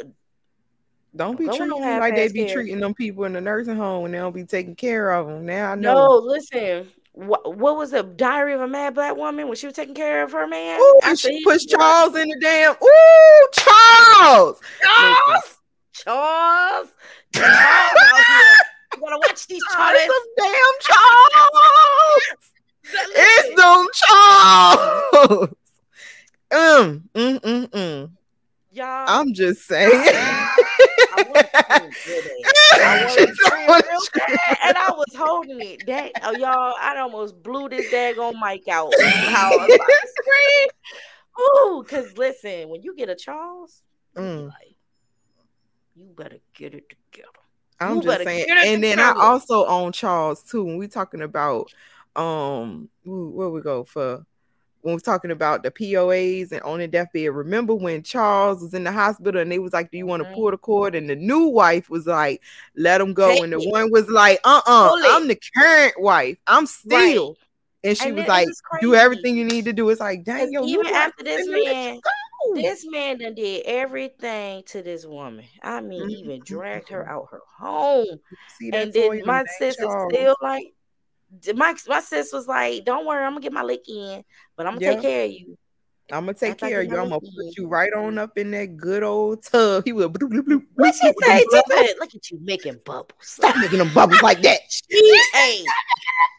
Don't be treating no like they be care. treating them people in the nursing home when they don't be taking care of them. Now I know. No, listen. What, what was the diary of a mad black woman when she was taking care of her man? Ooh, she pushed Charles in the damn. Ooh, Charles! Charles! Charles. Charles out here. You gotta watch these Charles. It's damn Charles. it's them Charles. um, mm, mm, mm. Y'all, I'm just saying. I, and I was holding it. That oh, y'all, I almost blew this daggone mic out. How I was about to. Oh, because listen, when you get a Charles, mm. like, you better get it together. I'm you just saying, and then I also own Charles too. When we talking about um, where we go for when we're talking about the POAs and on the deathbed. Remember when Charles was in the hospital and they was like, "Do you want to mm-hmm. pull the cord?" And the new wife was like, "Let him go," Take and the it. one was like, "Uh, uh-uh, uh, i am the current wife. I'm still." Right. And she and was like, "Do everything you need to do." It's like, dang, yo, even after this man, this man done did everything to this woman. I mean, mm-hmm. even dragged her out her home. and then my sister still like, my my sis was like, "Don't worry, I'm gonna get my lick in, but I'm gonna yeah. take care of you." I'm gonna take care of you. I'm gonna put you right on up in that good old tub. He will. Bloop, bloop, bloop, what she say? Look at you making bubbles. Stop making them bubbles like that. She, hey,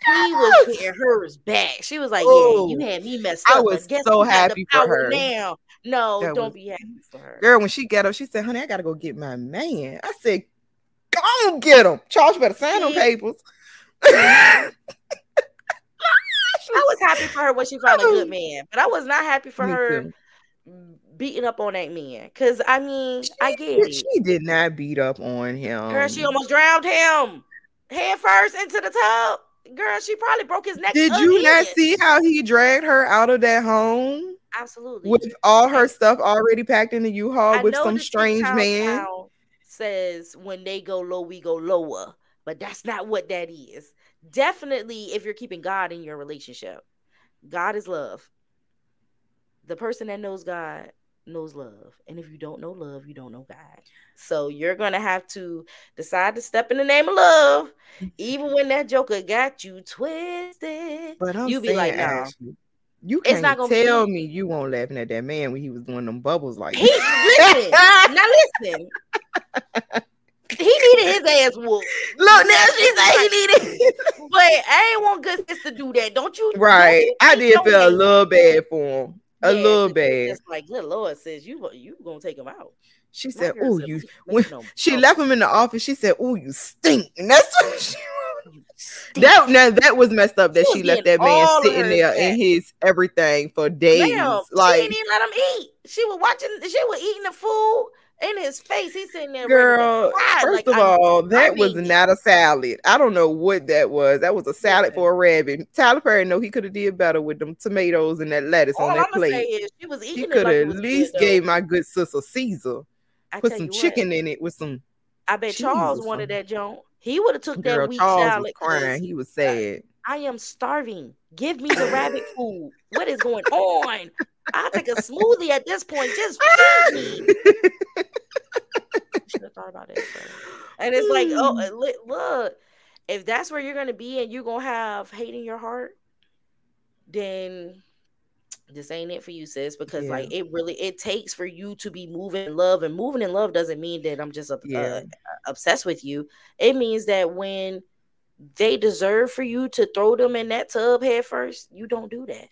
he was getting hers back. She was like, "Yeah, you had me messed up." I was so happy for her. Now, no, that don't was, be happy for her. Girl, when she got up, she said, "Honey, I gotta go get my man." I said, "Go get him." Charles better sign them papers. I was happy for her when she found a good man, but I was not happy for Me her too. beating up on that man. Cause I mean, she, I get it. She did not beat up on him. Girl, she almost drowned him head first into the tub. Girl, she probably broke his neck. Did you not see how he dragged her out of that home? Absolutely. With all her stuff already packed in the U-Haul with some strange man. Says when they go low, we go lower but that's not what that is. Definitely, if you're keeping God in your relationship, God is love. The person that knows God knows love. And if you don't know love, you don't know God. So you're going to have to decide to step in the name of love, mm-hmm. even when that joker got you twisted. But I'm you be like, no. Ashley, you can't it's not gonna tell be... me you won't laughing at that man when he was doing them bubbles like he, listen, now listen. he needed his ass whooped. Look, now she say he needed, but I ain't want good sis to do that. Don't you? Right. I did feel a little bad for him. A yeah, little bad. It's like good Lord says you you gonna take him out. She said, "Oh, you." When no she left him in the office, she said, "Oh, you stink," and that's what she. That now that was messed up that she, she left that man sitting there in his everything for days. Ma'am, like she didn't even let him eat. She was watching. She was eating the food in his face. He's sitting there. Girl, first like, of all, that I was not a salad. I don't know what that was. That was a salad yeah. for a rabbit. Tyler Perry know he could have did better with them tomatoes and that lettuce all on that I'm plate. Is, she was eating. He could have like at least gave my good sister Caesar. I Put some chicken what, in it with some. I bet Charles wanted that Joan. He would have took Girl, that wheat Charles salad. Was crying. He was sad. I am starving. Give me the rabbit food. What is going on? I'll take a smoothie at this point. Just feed me. should have thought about it. And it's like, oh, look, if that's where you're gonna be and you're gonna have hate in your heart, then this ain't it for you, sis. Because yeah. like it really it takes for you to be moving in love, and moving in love doesn't mean that I'm just uh, yeah. uh, obsessed with you. It means that when they deserve for you to throw them in that tub head first, you don't do that.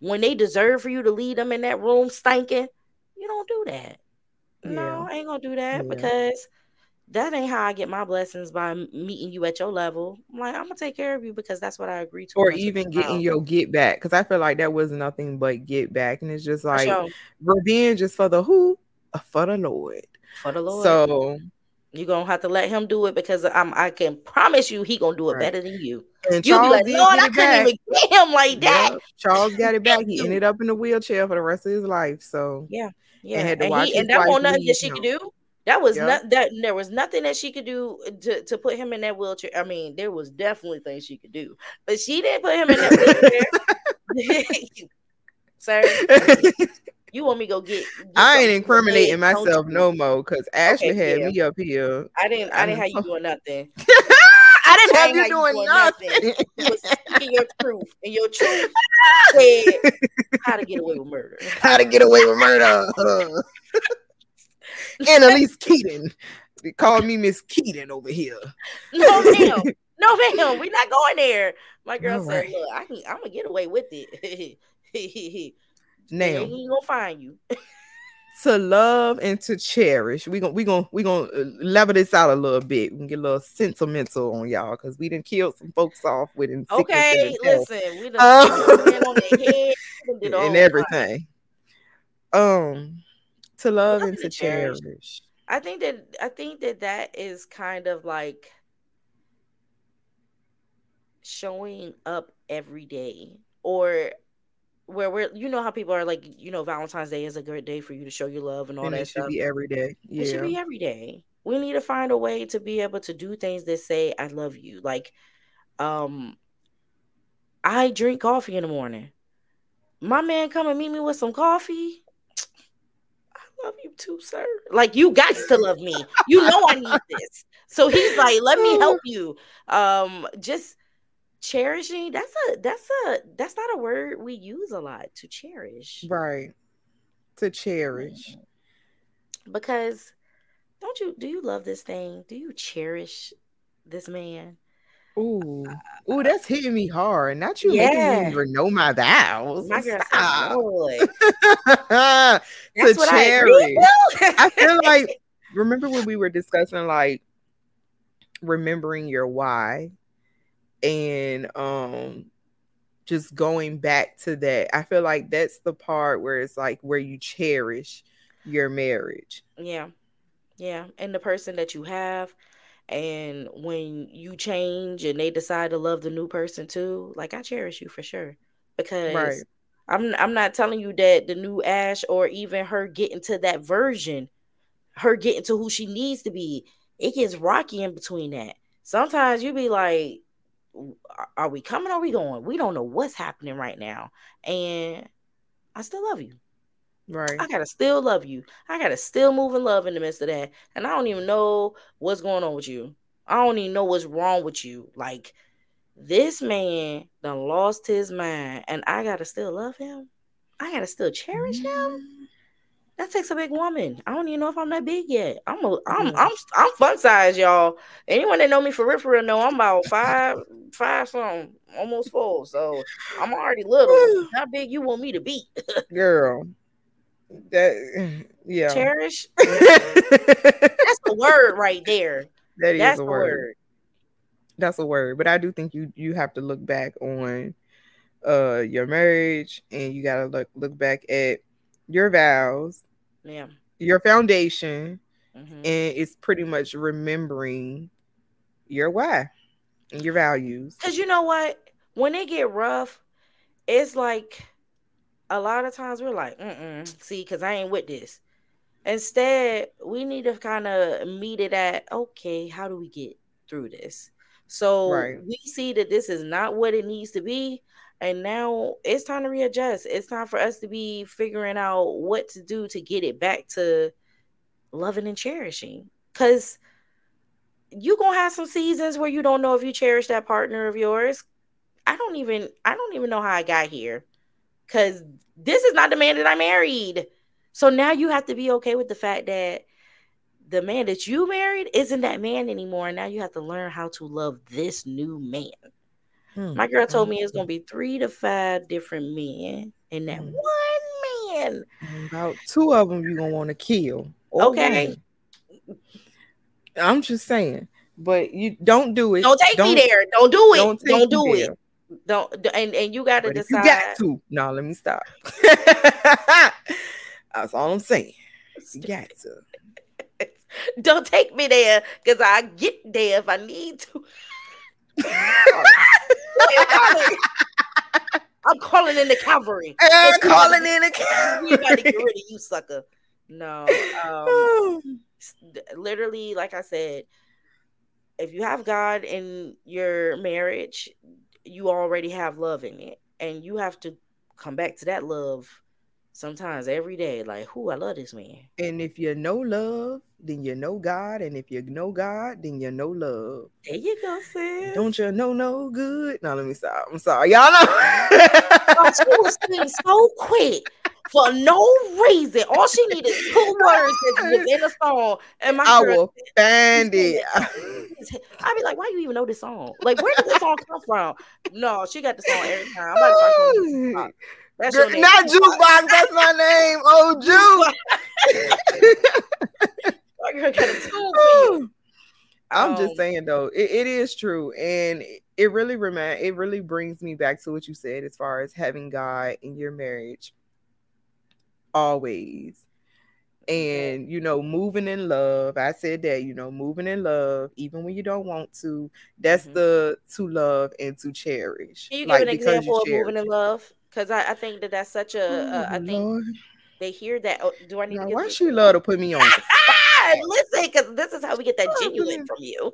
When they deserve for you to leave them in that room stinking, you don't do that. Yeah. No, I ain't gonna do that because that ain't how I get my blessings by meeting you at your level. I'm like, I'm gonna take care of you because that's what I agree to. Or even getting your get back, because I feel like that was nothing but get back, and it's just like sure. revenge is for the who, uh, for the Lord, for the Lord. So you're gonna have to let him do it because I'm I can promise you he gonna do it right. better than you. And you be like, Lord, I couldn't back. even get him like that. Yeah, Charles got it back. He ended up in a wheelchair for the rest of his life. So yeah, yeah. And, and, he, and that was nothing that she could do. That was yep. not that there was nothing that she could do uh, to, to put him in that wheelchair. I mean, there was definitely things she could do, but she didn't put him in that wheelchair. Sir, you want me to go get? get I ain't incriminating myself no more because Ashley okay, had yeah. me up here. I didn't. I didn't have you doing nothing. I didn't have you doing, doing nothing. nothing. You was speaking your truth, and your truth said how to get away with murder. How to get away with murder. Annalise Keating. They call me Miss Keating over here. No, ma'am. No, ma'am. We're not going there. My girl All said, right. Look, I can, I'm gonna get away with it. now he ain't gonna find you. to love and to cherish. We gonna we gonna we gonna uh, level this out a little bit. We can get a little sentimental on y'all because we didn't kill some folks off with Okay, listen, we done um, on head, and everything. Um, to love, love and to cherish. cherish. I think that I think that that is kind of like showing up every day or where we're you know how people are like you know Valentine's Day is a great day for you to show your love and all and that it should be every day. Yeah. It should be every day. We need to find a way to be able to do things that say I love you. Like um I drink coffee in the morning. My man come and meet me with some coffee. Love you too, sir. Like you got to love me. You know I need this. So he's like, let me help you. Um, just cherishing. That's a that's a that's not a word we use a lot to cherish. Right. To cherish. Because don't you do you love this thing? Do you cherish this man? Ooh, ooh, that's hitting me hard. Not you yeah. making me even know my vows. My girl to cherish. I, I feel like remember when we were discussing like remembering your why and um just going back to that. I feel like that's the part where it's like where you cherish your marriage. Yeah. Yeah, and the person that you have and when you change and they decide to love the new person too, like I cherish you for sure. Because right. I'm I'm not telling you that the new Ash or even her getting to that version, her getting to who she needs to be, it gets rocky in between that. Sometimes you be like, are we coming or are we going? We don't know what's happening right now. And I still love you. Right. I gotta still love you. I gotta still move in love in the midst of that. And I don't even know what's going on with you. I don't even know what's wrong with you. Like this man done lost his mind, and I gotta still love him. I gotta still cherish mm-hmm. him. That takes a big woman. I don't even know if I'm that big yet. I'm a, I'm, mm-hmm. I'm, I'm fun size, y'all. Anyone that know me for real, for real, know I'm about five, five something, almost full. So I'm already little. How big you want me to be, girl? That yeah. Cherish. That's the word right there. That is That's a word. word. That's a word. But I do think you you have to look back on uh your marriage and you gotta look look back at your vows. Yeah. Your foundation. Mm-hmm. And it's pretty much remembering your why and your values. Cause you know what? When it get rough, it's like a lot of times we're like, mm mm, see, because I ain't with this. Instead, we need to kind of meet it at, okay, how do we get through this? So right. we see that this is not what it needs to be. And now it's time to readjust. It's time for us to be figuring out what to do to get it back to loving and cherishing. Because you're gonna have some seasons where you don't know if you cherish that partner of yours. I don't even I don't even know how I got here because this is not the man that I married. So now you have to be okay with the fact that the man that you married isn't that man anymore. And now you have to learn how to love this new man. Hmm. My girl told me it's gonna be three to five different men in that hmm. one man. About two of them you're gonna want to kill. Okay. I'm just saying, but you don't do it. Don't take don't, me there. Don't do it. Don't, don't do it. There. Don't and and you got to decide. You got to. No, let me stop. That's all I'm saying. You got to. Don't take me there because I get there if I need to. I'm calling in the cavalry. I'm calling in the cavalry. We got to get rid of you, sucker. No, um, literally, like I said, if you have God in your marriage, you already have love in it. And you have to come back to that love sometimes every day. Like who i love this man. And if you know love then you know god. And if you know god then you know love. There you go sis. Don't you know no good? No let me stop. I'm sorry y'all. Know she so quick for no reason. All she needed two words that was in a song, and my I will find it. I'd be like, "Why do you even know this song? Like, where did this song come from?" No, she got the song every time. I'm about to that's Girl, not jukebox. That's my name. Oh, juke. my girl got a tune for you. I'm um, just saying though, it, it is true, and it really remind it really brings me back to what you said as far as having God in your marriage always and you know moving in love. I said that you know moving in love even when you don't want to that's mm-hmm. the to love and to cherish Can you like, give an example of moving in love? Because I, I, think that that's such a. Oh, uh, I think Lord. they hear that oh, do i need now, to why she love to put me on listen because this is how we get that genuine from you.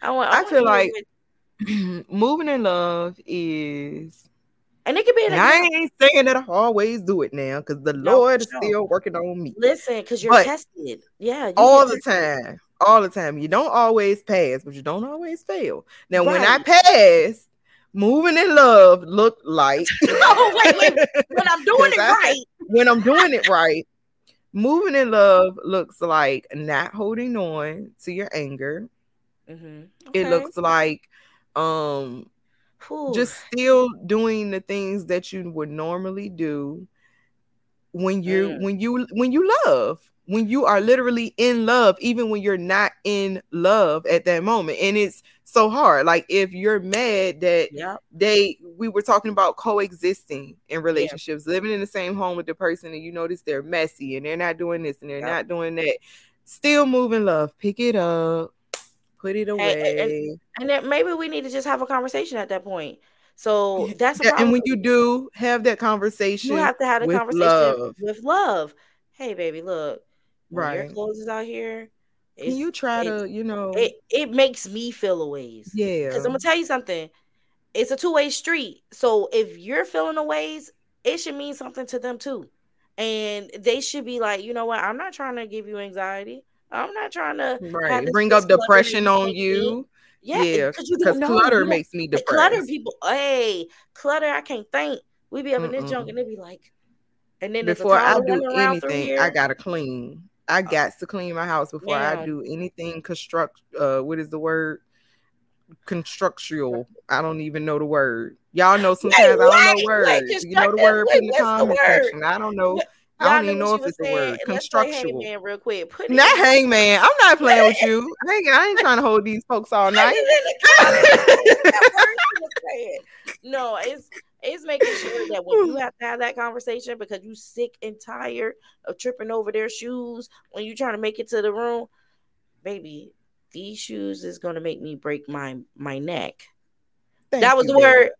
I want i, I feel like moving in love is and it could be. An I ain't saying that I always do it now because the no, Lord is still working on me. Listen, because you're but tested. Yeah, all the time, all the time. You don't always pass, but you don't always fail. Now, right. when I pass, moving in love look like. oh wait, wait. When I'm doing it I, right. When I'm doing it right, moving in love looks like not holding on to your anger. Mm-hmm. Okay. It looks like um Whew. just still doing the things that you would normally do when you mm. when you when you love when you are literally in love even when you're not in love at that moment and it's so hard like if you're mad that yep. they we were talking about coexisting in relationships yeah. living in the same home with the person and you notice they're messy and they're not doing this and they're yep. not doing that still moving love pick it up put it away. And, and, and then maybe we need to just have a conversation at that point. So that's yeah, and when you do have that conversation, you have to have a conversation love. with love. Hey, baby, look, right? Your clothes is out here. Can you try to, you know, it, it makes me feel a ways. Yeah, because I'm gonna tell you something. It's a two way street. So if you're feeling a ways, it should mean something to them too, and they should be like, you know what? I'm not trying to give you anxiety. I'm not trying to right. bring up depression on you. Yeah, because yeah, clutter makes me depressed. Clutter people, hey, clutter. I can't think. We be having this junk, and they be like, and then before I do anything, I gotta clean. I uh, got to clean my house before yeah. I do anything construct. Uh, what is the word? Constructual. I don't even know the word. Y'all know sometimes wait, I don't know words. you know the word in the comment section. I don't know. I don't even know if it's a word. Constructual. Hangman real quick. Put not hangman. I'm not playing with you. I ain't, I ain't trying to hold these folks all night. no, it's it's making sure that when you have to have that conversation because you sick and tired of tripping over their shoes when you're trying to make it to the room, baby, these shoes is gonna make me break my my neck. Thank that was you, the word.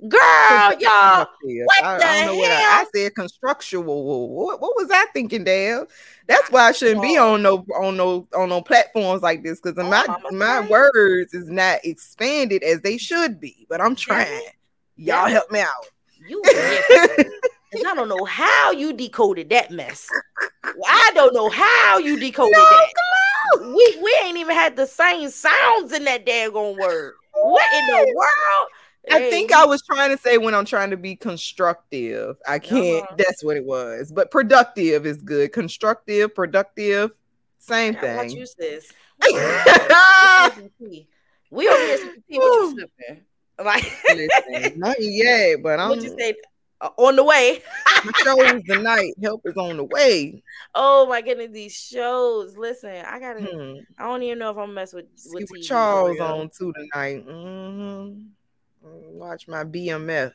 Girl, y'all. What I, the I hell? What I, I, said constructual. What, what was I thinking, Dale? That's why I shouldn't be on no on no on no platforms like this because oh, my my words is not expanded as they should be. But I'm trying. Y'all help me out. You I don't know how you decoded that mess. I don't know how you decoded no, that. We we ain't even had the same sounds in that daggone word. What in the world? I think I was trying to say when I'm trying to be constructive. I can't. Uh-huh. That's what it was. But productive is good. Constructive, productive, same thing. What you sis? we over here. What you sipping? Like, Listen, not yet, but I'm. What you say? Uh, on the way. the shows the night. Help is on the way. Oh my goodness, these shows. Listen, I gotta. Hmm. I don't even know if I'm mess with, with, with Charles on too tonight. Mm-hmm. Watch my BMF.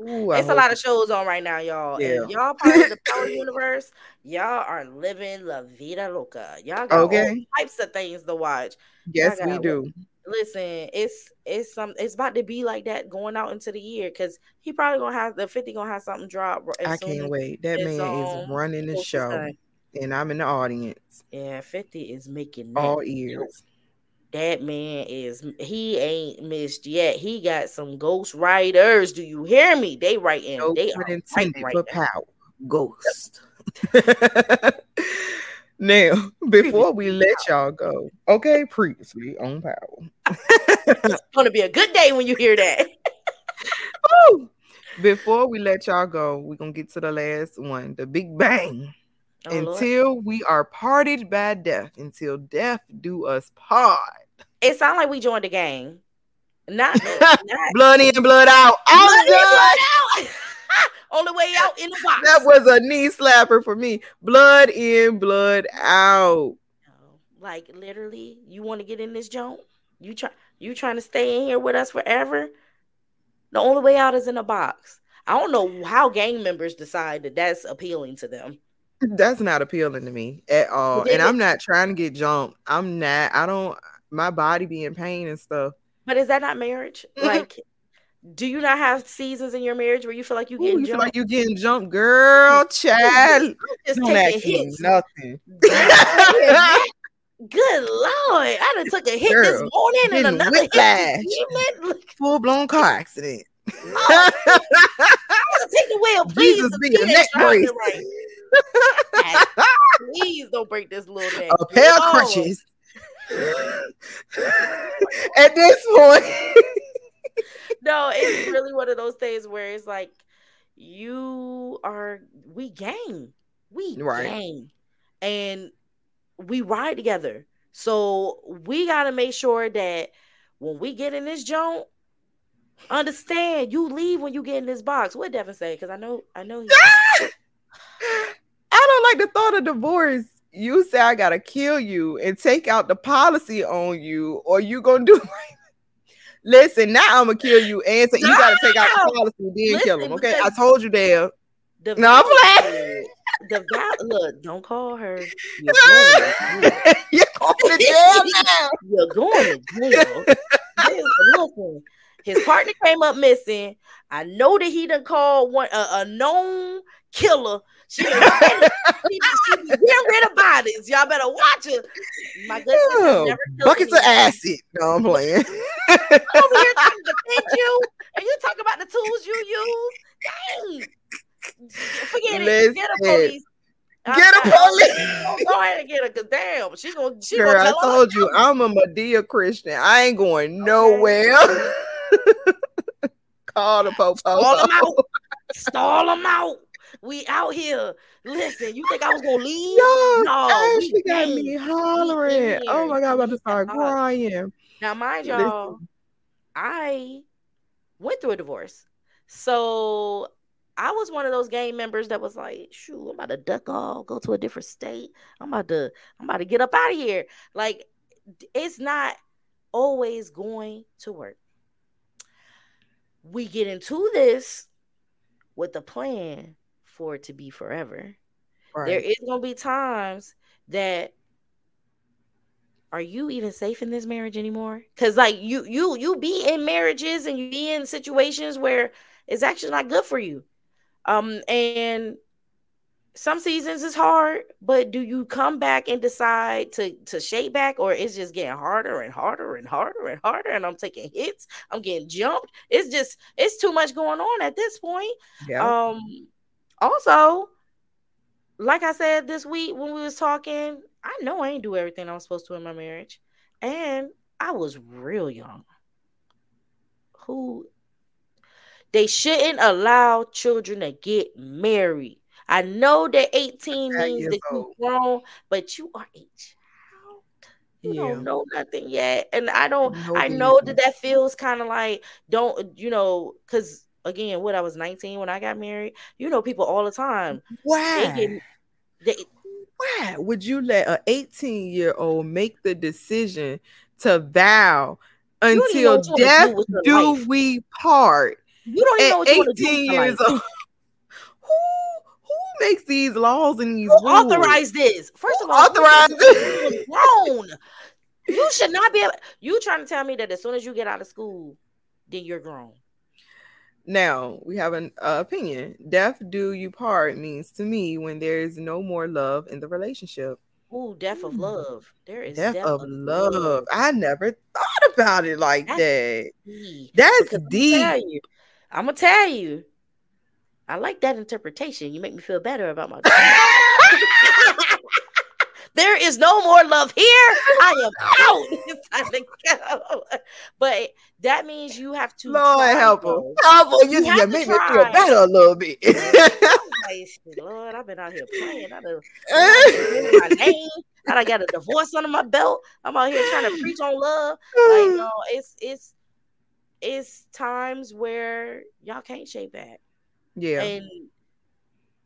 Ooh, it's a lot of shows on right now, y'all. Yeah. And y'all part of the Power Universe. Y'all are living La Vida Loca. Y'all got okay. all types of things to watch. Yes, we do. Listen, it's it's some it's about to be like that going out into the year because he probably gonna have the 50 gonna have something drop. I can't wait. That man is running the show, and I'm in the audience. Yeah, 50 is making all ears that man is he ain't missed yet. He got some ghost writers. Do you hear me? They writing. No they are intended right for now. power. Ghost. now, before we let y'all go, okay, previously on power. it's gonna be a good day when you hear that. Ooh. before we let y'all go, we're gonna get to the last one, the big bang. Oh, until Lord. we are parted by death, until death do us part. It sounds like we joined the gang. Not, not blood in, blood out. Blood in, blood out. On the way out in the box. That was a knee slapper for me. Blood in, blood out. Like literally, you want to get in this joint? You try you trying to stay in here with us forever? The only way out is in a box. I don't know how gang members decide that that's appealing to them. That's not appealing to me at all. And I'm not trying to get jumped. I'm not. I don't. My body be in pain and stuff. But is that not marriage? Mm-hmm. Like, do you not have seasons in your marriage where you feel like you getting Ooh, you jumped? feel like you getting jumped, girl, child. Just Don't taking ask me hits. nothing. Good lord, I done took a hit this morning and getting another whiplash. hit this evening. Look, Full blown car accident. oh, take the wheel, please. Jesus be a kid neck brace. right. Please don't break this little neck. a pair of crutches. At this point, No, it's really one of those things where it's like you are we gang. We Right. gang. And we ride together. So we gotta make sure that when we get in this joint, understand you leave when you get in this box. What Devin say? Because I know I know he I don't like the thought of divorce. You say I gotta kill you and take out the policy on you, or you gonna do Listen, now I'm gonna kill you, and so you gotta take out the policy and then kill him. Okay, I told you, Dale. the No, I'm value- the val- look, don't call her. You're going to jail. You're going to jail now. You're going to jail. Listen, listen, his partner came up missing. I know that he done called one a, a known killer. She, she, she getting rid of bodies. Y'all better watch her. My good never Buckets of anyone. acid. No, I'm playing. over here trying to defend you, and you talk about the tools you use. Dang. Forget it. Get a police. Get a police. Go ahead and get her, cause damn, she gonna she Girl, gonna I told you. I'm a Madea Christian. I ain't going nowhere. Call the popo. Stall them out. Stall them out. We out here. Listen, you think I was gonna leave? Yo, No, Ashley got me hollering. Oh my god, I'm about to start crying. Now, mind y'all, I went through a divorce. So I was one of those gang members that was like, shoot, I'm about to duck off, go to a different state. I'm about to, I'm about to get up out of here. Like, it's not always going to work. We get into this with a plan for it to be forever. There Right. is gonna be times that are you even safe in this marriage anymore? Because like you you you be in marriages and you be in situations where it's actually not good for you. Um and some seasons is hard, but do you come back and decide to to shape back or it's just getting harder and harder and harder and harder and I'm taking hits, I'm getting jumped. It's just it's too much going on at this point. Yeah. Um also, like I said this week when we was talking, I know I ain't do everything I was supposed to in my marriage. And I was real young. Who they shouldn't allow children to get married. I know that 18 Nine means that you're grown, but you are a child. You Yeah. don't know nothing yet. And I don't No I know that that feels kind of like don't you know because again what I was 19 when I got married you know people all the time they Why? get they Why would you let an 18 year old make the decision to vow don't even know until death do do we part? you don't even know what you want to do 18 years old. Who who makes these laws and these Who rules? authorized this first Who of all authorized this? grown you should not be able you trying to tell me that as soon as you get out of school then you're grown Now we have an uh, opinion. Death do you part means to me when there is no more love in the relationship. Ooh, death of Hmm. love there is Death, of love. I never thought about it like That's that. deep. That's Because deep. I'm gonna, I'm gonna tell you. I like that interpretation. You make me feel better about my. there is no more love here. I am out. It's time to go. But that means you have to. Lord try, help her. though. Help her. You, You have you to make me feel better a little bit. I'm like, shit, Lord, I've been out here playing. I done, I'm out here my name. I done got a divorce under my belt. I'm out here trying to preach on love. Like, no, it's it's it's times where y'all can't shape back. yeah. And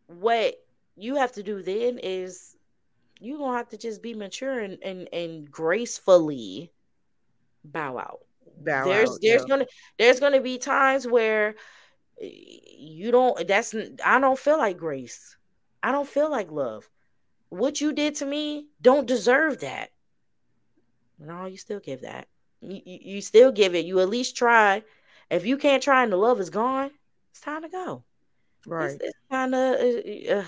what you have to do then is you're gonna have to just be mature and and, and gracefully bow out. Bow there's out, there's yeah. gonna there's gonna be times where you don't that's I don't feel like grace. I don't feel like love. What you did to me don't deserve that. No, you still give that. You, you, you still give it. You at least try. If you can't try and the love is gone, it's time to go. Right. It's, it's kind of uh, uh,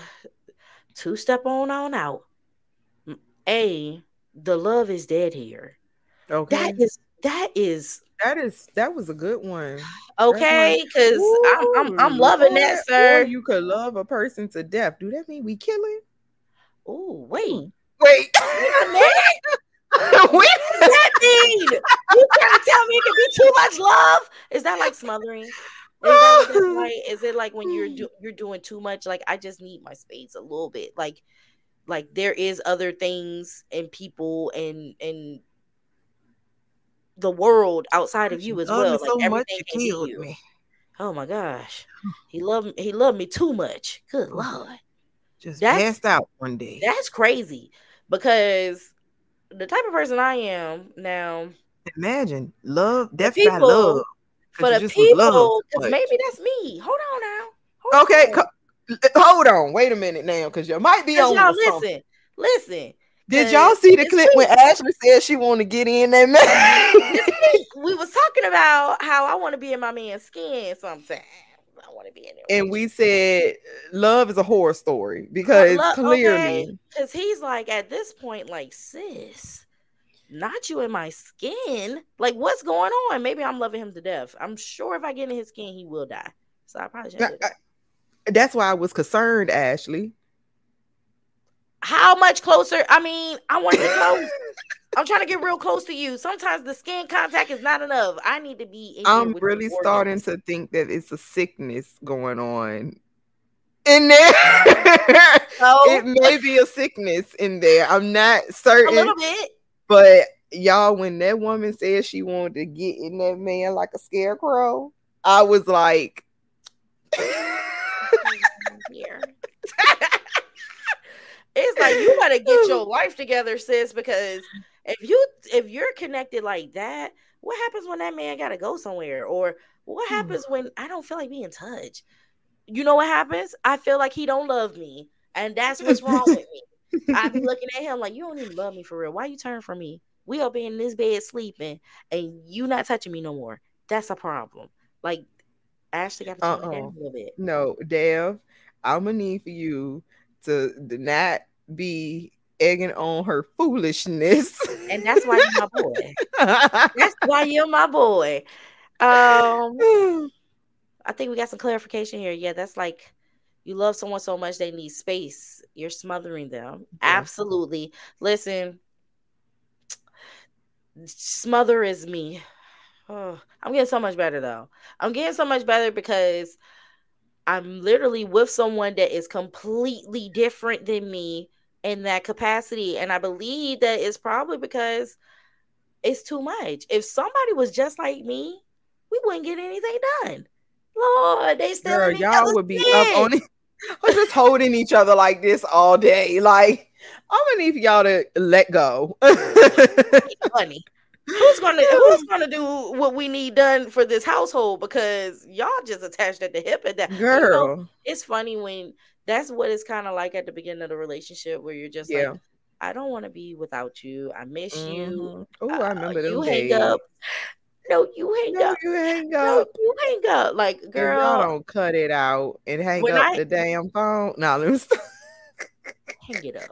two step on on out. A, the love is dead here. Okay. That is that is that is that was a good one. Okay, because I'm, I'm I'm loving Lord, that, sir. You could love a person to death. Do that mean we kill it? Oh wait, Wait. what does that mean? You trying to tell me it could be too much love? Is that like smothering? Is like? Is it like when you're do, you're doing too much? Like I just need my space a little bit. Like like there is other things and people and and the world outside of you as well. Like so everything can you. me. Oh my gosh, he loved he loved me too much. Good Oh. lord, Just That's- passed out one day. that's crazy. Because the type of person I am now, Imagine love, death by people- love. 'Cause for the just was loved people, maybe that's me. Hold on now. Hold Okay, on. Hold on. Wait a minute now, because you might be on. y'all something. listen, listen. Did y'all see the clip when. Ashley said she wanted to get in that man? we was talking about how I want to be in my man's skin sometimes. I want to be in it. and we said love is a horror story because clearly because he's like at this point, like sis, not you in my skin. Like what's going on? Maybe I'm loving him to death. I'm sure if I get in his skin, he will die. So I probably should. That's why I was concerned, Ashley. How much closer? I mean, I want to get close. I'm trying to get real close to you. Sometimes the skin contact is not enough. I need to be. I'm really starting to think that it's a sickness going on in there. It may be a sickness in there. I'm not certain. a little bit. but y'all, when that woman said she wanted to get in that man like a scarecrow, I was like, here. It's like you gotta get your life together, sis, because if you if you're connected like that, what happens when that man gotta go somewhere? Or what Hmm. happens when I don't feel like being touched? You know what happens? I feel like he don't love me, and that's what's wrong with me. I be looking at him like you don't even love me for real. Why you turn from me? We up in this bed sleeping, and you not touching me no more. That's a problem. Like Ashley got to tone it down Uh-uh. a little bit. no, Dev, I'm gonna need for you to not be egging on her foolishness. And that's why you're my boy. That's why you're my boy. Um, I think we got some clarification here. Yeah, that's like you love someone so much they need space. You're smothering them. Yeah. Absolutely. Listen, smother is me. Oh, I'm getting so much better though. I'm getting so much better because I'm literally with someone that is completely different than me in that capacity. And I believe that it's probably because it's too much. If somebody was just like me, we wouldn't get anything done. Lord, they still Girl, y'all would be skin. up on it. We're just holding each other like this all day. Like, I'm gonna need y'all to let go. Honey, who's gonna who's gonna do what we need done for this household? Because y'all just attached at the hip at that. You know, Girl, it's funny when that's what it's kind of like at the beginning of the relationship where you're just yeah. like, I don't want to be without you. I miss you. Oh, Uh, I remember you days. hang up. No, you hang No, up. you hang No, up. you hang up. Like, girl, y'all don't cut it out and hang up I- the damn phone. No, let me stop. hang it up.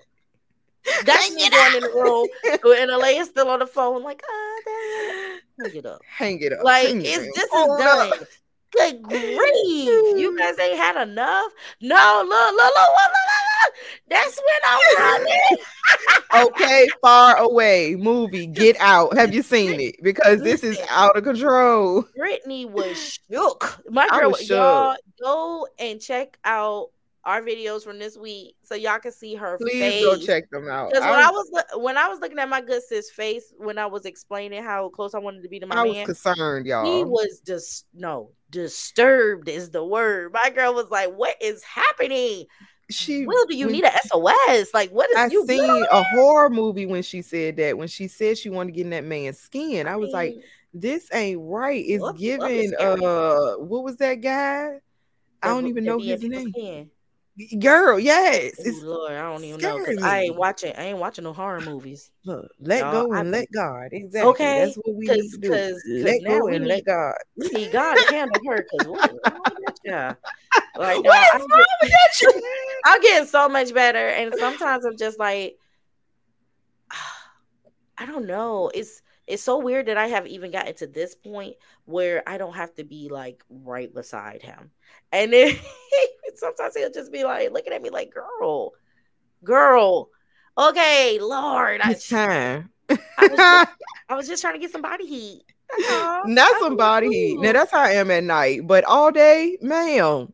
That's me going in the room and Elaine is still on the phone, like, ah, that- hang it up. Hang it up. Like, Hang it's it this up. is done. Good grief. You guys ain't had enough. No, look, look, look, look, look, look. That's when I'm running. okay, far away movie. Get out. Have you seen it? Because this is out of control. Brittany was shook. My girl, was y'all go and check out our videos from this week so y'all can see her Please face. go check them out. Because when I, I was when I was looking at my good sis face when I was explaining how close I wanted to be to my I was concerned, y'all. he was just no disturbed is the word. My girl was like, "What is happening? she Will, do you need a SOS? Like, what is I you seen a horror movie when she said that. When she said she wanted to get in that man's skin, I was like, "This ain't right." It's giving. Uh, what was that guy? I don't even know his name. Skin. Girl, yes. Ooh, Lord, I don't even know. I ain't watching. I ain't watching no horror movies. Look, let Y'all, go and I, let God. Exactly. Okay, that's what we need to do. Cause, let cause go and need, let God. We need God to handle her. Cause what, yeah, like what is I'm, wrong with you? I'm getting so much better, and sometimes I'm just like, I don't know. It's it's so weird that I have even gotten to this point where I don't have to be like right beside him. And then sometimes he'll just be like looking at me like, girl, girl, okay, Lord. It's I, time. I, was just, I was just trying to get some body heat. Not some body heat. Now that's how I am at night, but all day, ma'am,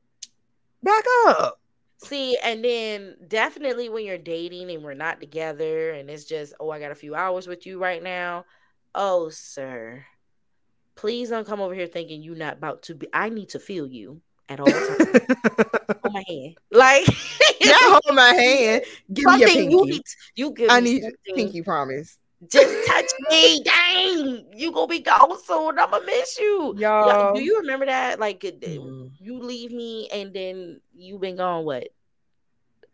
back up. See, and then definitely when you're dating and we're not together and it's just, oh, I got a few hours with you right now. Oh, sir, please don't come over here thinking you're not about to be. I need to feel you at all times. hold my hand. Like yeah, hold my hand. Give me your pinky. You, need, you give I need pinky promise. Just touch me. Dang. You gonna be gone soon. I'ma miss you. Y'all. Do you remember that? Like mm. you leave me and then you been gone what?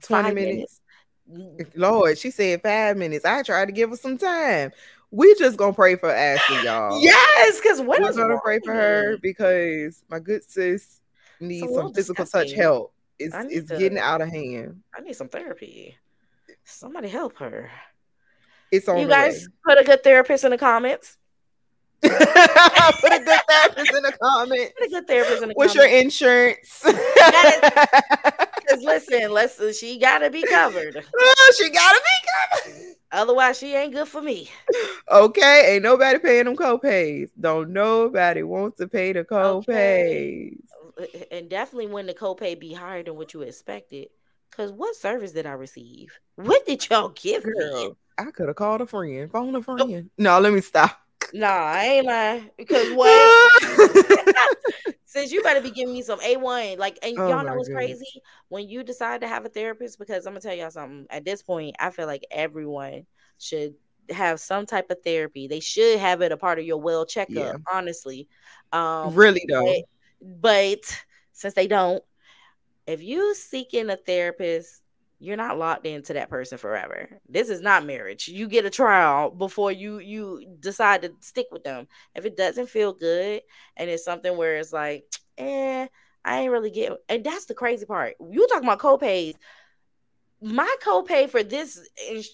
20 minutes. minutes. Lord, she said five minutes. I tried to give her some time. We just gonna pray for Ashley, y'all. Yes, because we're gonna pray for her because my good sis needs some physical touch help. It's it's to, getting out of hand. I need some therapy. Somebody help her. It's on. You guys way. put a good therapist in the comments. put a good therapist in the comments. Put a good therapist in the comments. What's comments. your insurance? Because listen, let's uh, she gotta be covered. Oh, she gotta be covered. Otherwise, she ain't good for me. Okay, ain't nobody paying them co-pays. Don't nobody want to pay the co-pays. Okay. And definitely when the copay be higher than what you expected. Cause what service did I receive? What did y'all give Girl, me? I could have called a friend, phone a oh. friend. Oh. No, let me stop. Nah, I ain't lying. Because what? Since you better be giving me some A1. Like, and oh y'all know what's goodness. crazy? When you decide to have a therapist, because I'm gonna tell y'all something. At this point, I feel like everyone should have some type of therapy. They should have it a part of your well checkup, yeah. honestly. Um really though. But, but since they don't, if you seeking a therapist you're not locked into that person forever. This is not marriage. You get a trial before you you decide to stick with them. If it doesn't feel good and it's something where it's like, eh, I ain't really get and that's the crazy part. You talking about copays. My copay for this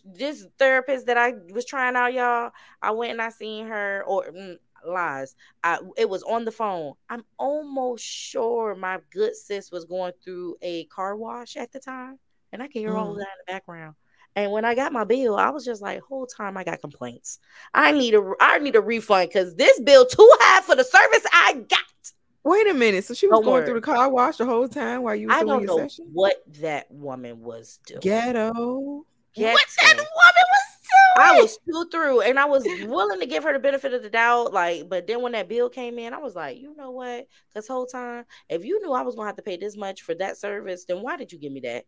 this therapist that I was trying out, y'all. I went and I seen her or mm, lies. I it was on the phone. I'm almost sure my good sis was going through a car wash at the time and I can hear mm. all of that in the background. And when I got my bill, I was just like, whole time I got complaints. I need a I need a refund because this bill too high for the service I got. Wait a minute. So she was going through the car wash the whole time while you was I don't know session? what that woman was doing. Ghetto. Ghetto. What that woman was doing? I was still through and I was willing to give her the benefit of the doubt. Like, but then when that bill came in, I was like, you know what? Because whole time, if you knew I was gonna have to pay this much for that service, then why did you give me that?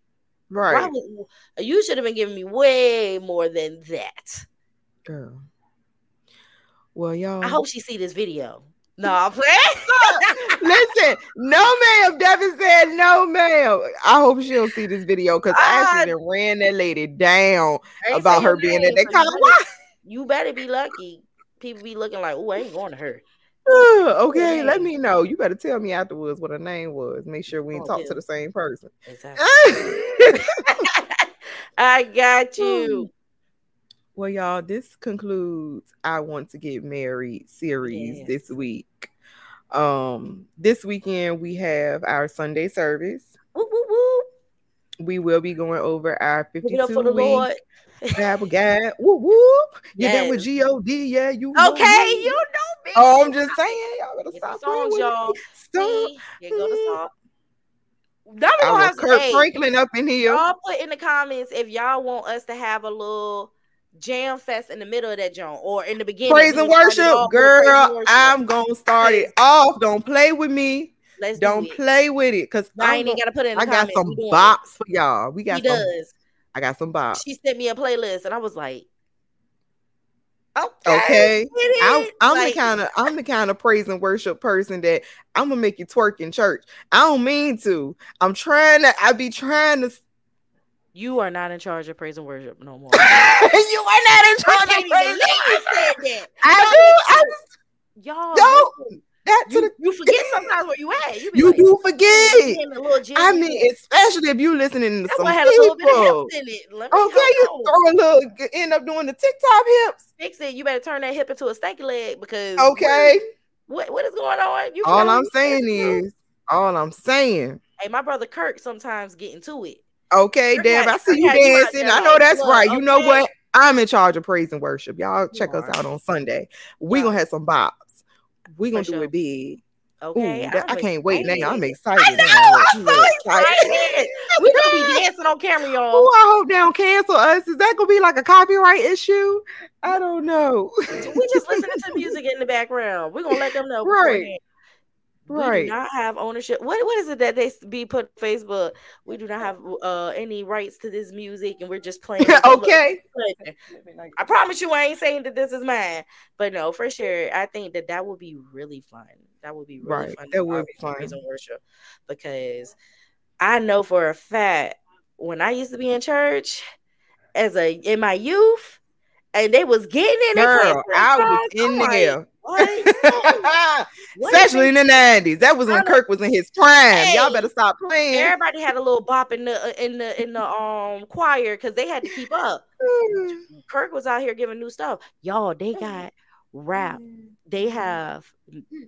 Right. You should have been giving me way more than that. Girl. Well, y'all. I hope she see this video. No, I'm playing. Listen, no, ma'am. Devin said no, ma'am. I hope she'll see this video because I ah. actually ran that lady down about her being at that kind of You better be lucky. People be looking like, oh, I ain't going to her. okay, let me know. You better tell me afterwards what her name was. Make sure we oh, talk yeah. to the same person. Exactly. I got you. Well, y'all, this concludes I Want to Get Married series yes. this week. Um, this weekend we have our Sunday service. Woo, woo, woo. We will be going over our 52 for week Lord. Bible guide. Woo woo. You yes. with G-O-D, yeah. You okay, know you know. Oh, I'm just saying, y'all better stop. Songs, y'all. Stop. You go to stop. Y'all have Kirk hey, Franklin up in here. Y'all put in the comments if y'all want us to have a little jam fest in the middle of that joint or in the beginning. Praise and worship, girl. Worship. I'm gonna start it off. Don't play with me. Let's don't do play with it because I ain't gotta put it. In I got some bops for y'all. We got. He some, does. I got some bops. She sent me a playlist, and I was like, Okay, okay? I, am like, the kind of I'm the kind of praise and worship person that I'm gonna make you twerk in church. I don't mean to. I'm trying to. I be trying to. You are not in charge of praise and worship no more. you are not in charge of praise and worship. I do. I, just, y'all. Don't. That you, the, you forget sometimes where you at. You, you like, do forget. I mean, especially if you listening to some people. Okay, you throw a little, end up doing the TikTok hips. Fix it. You better turn that hip into a stanky leg because okay. What what is going on? You all I'm saying is, all I'm saying. Hey, my brother Kirk sometimes get into it. Okay, damn, I see you dancing. I know that's right. You know what? I'm in charge of praise and worship. Y'all check us out on Sunday. We gonna have some bops we gonna do it big. Okay, Ooh, that, I can't wait now. I'm excited. I know. I'm so excited. we gonna be dancing on camera, y'all. Oh, I hope they don't cancel us. Is that gonna be like a copyright issue? I don't know. we just listening to music in the background. We're gonna let them know. Right. Right. We do not have ownership. What what is it that they be put Facebook? We do not have uh any rights to this music, and we're just playing. okay. I promise you, I ain't saying that this is mine, but no, for sure, I think that that would be really fun. That would be really right. fun. That would be fun. Worship, because I know for a fact when I used to be in church as a in my youth, and they was getting in Girl, I was in there. Especially in the nineties, that was when Kirk was in his prime. Hey, Y'all better stop playing. Everybody had a little bop in the uh, in the in the um choir because they had to keep up. Kirk was out here giving new stuff. Y'all, they got rap. They have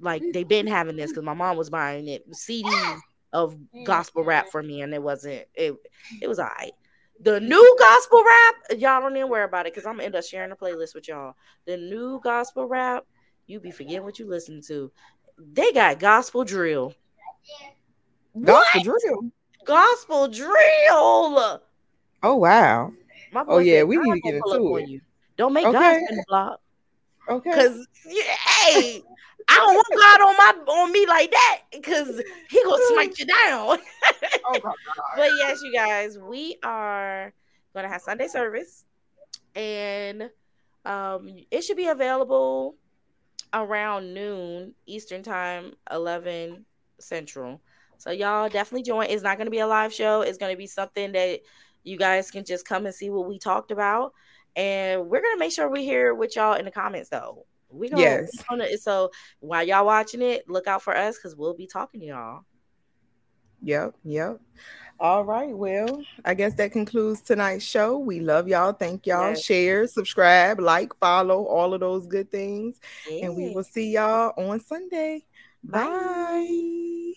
like they've been having this because my mom was buying it CDs of gospel rap for me, and it wasn't it. It was alright. The new gospel rap, y'all don't even worry about it because I'm gonna end up sharing a playlist with y'all. The new gospel rap you be forgetting what you listen to. They got gospel drill. Gospel what? drill. Gospel drill. Oh wow. oh yeah, we need to get into it. You. Don't make okay. God block. Okay. Because hey, I don't want God on my on me like that because he gonna smite you down. oh but yes, you guys, we are gonna have Sunday service, and um, it should be available around noon Eastern time, 11 Central. So y'all definitely join. It's not going to be a live show. It's going to be something that you guys can just come and see what we talked about. And we're going to make sure we hear what y'all in the comments though. We gonna, yes. So while y'all watching it, look out for us because we'll be talking to y'all. Yep, yep. All right. Well, I guess that concludes tonight's show. We love y'all. Thank y'all. Yes. Share, subscribe, like, follow, all of those good things. And we will see y'all on Sunday. Bye. Bye.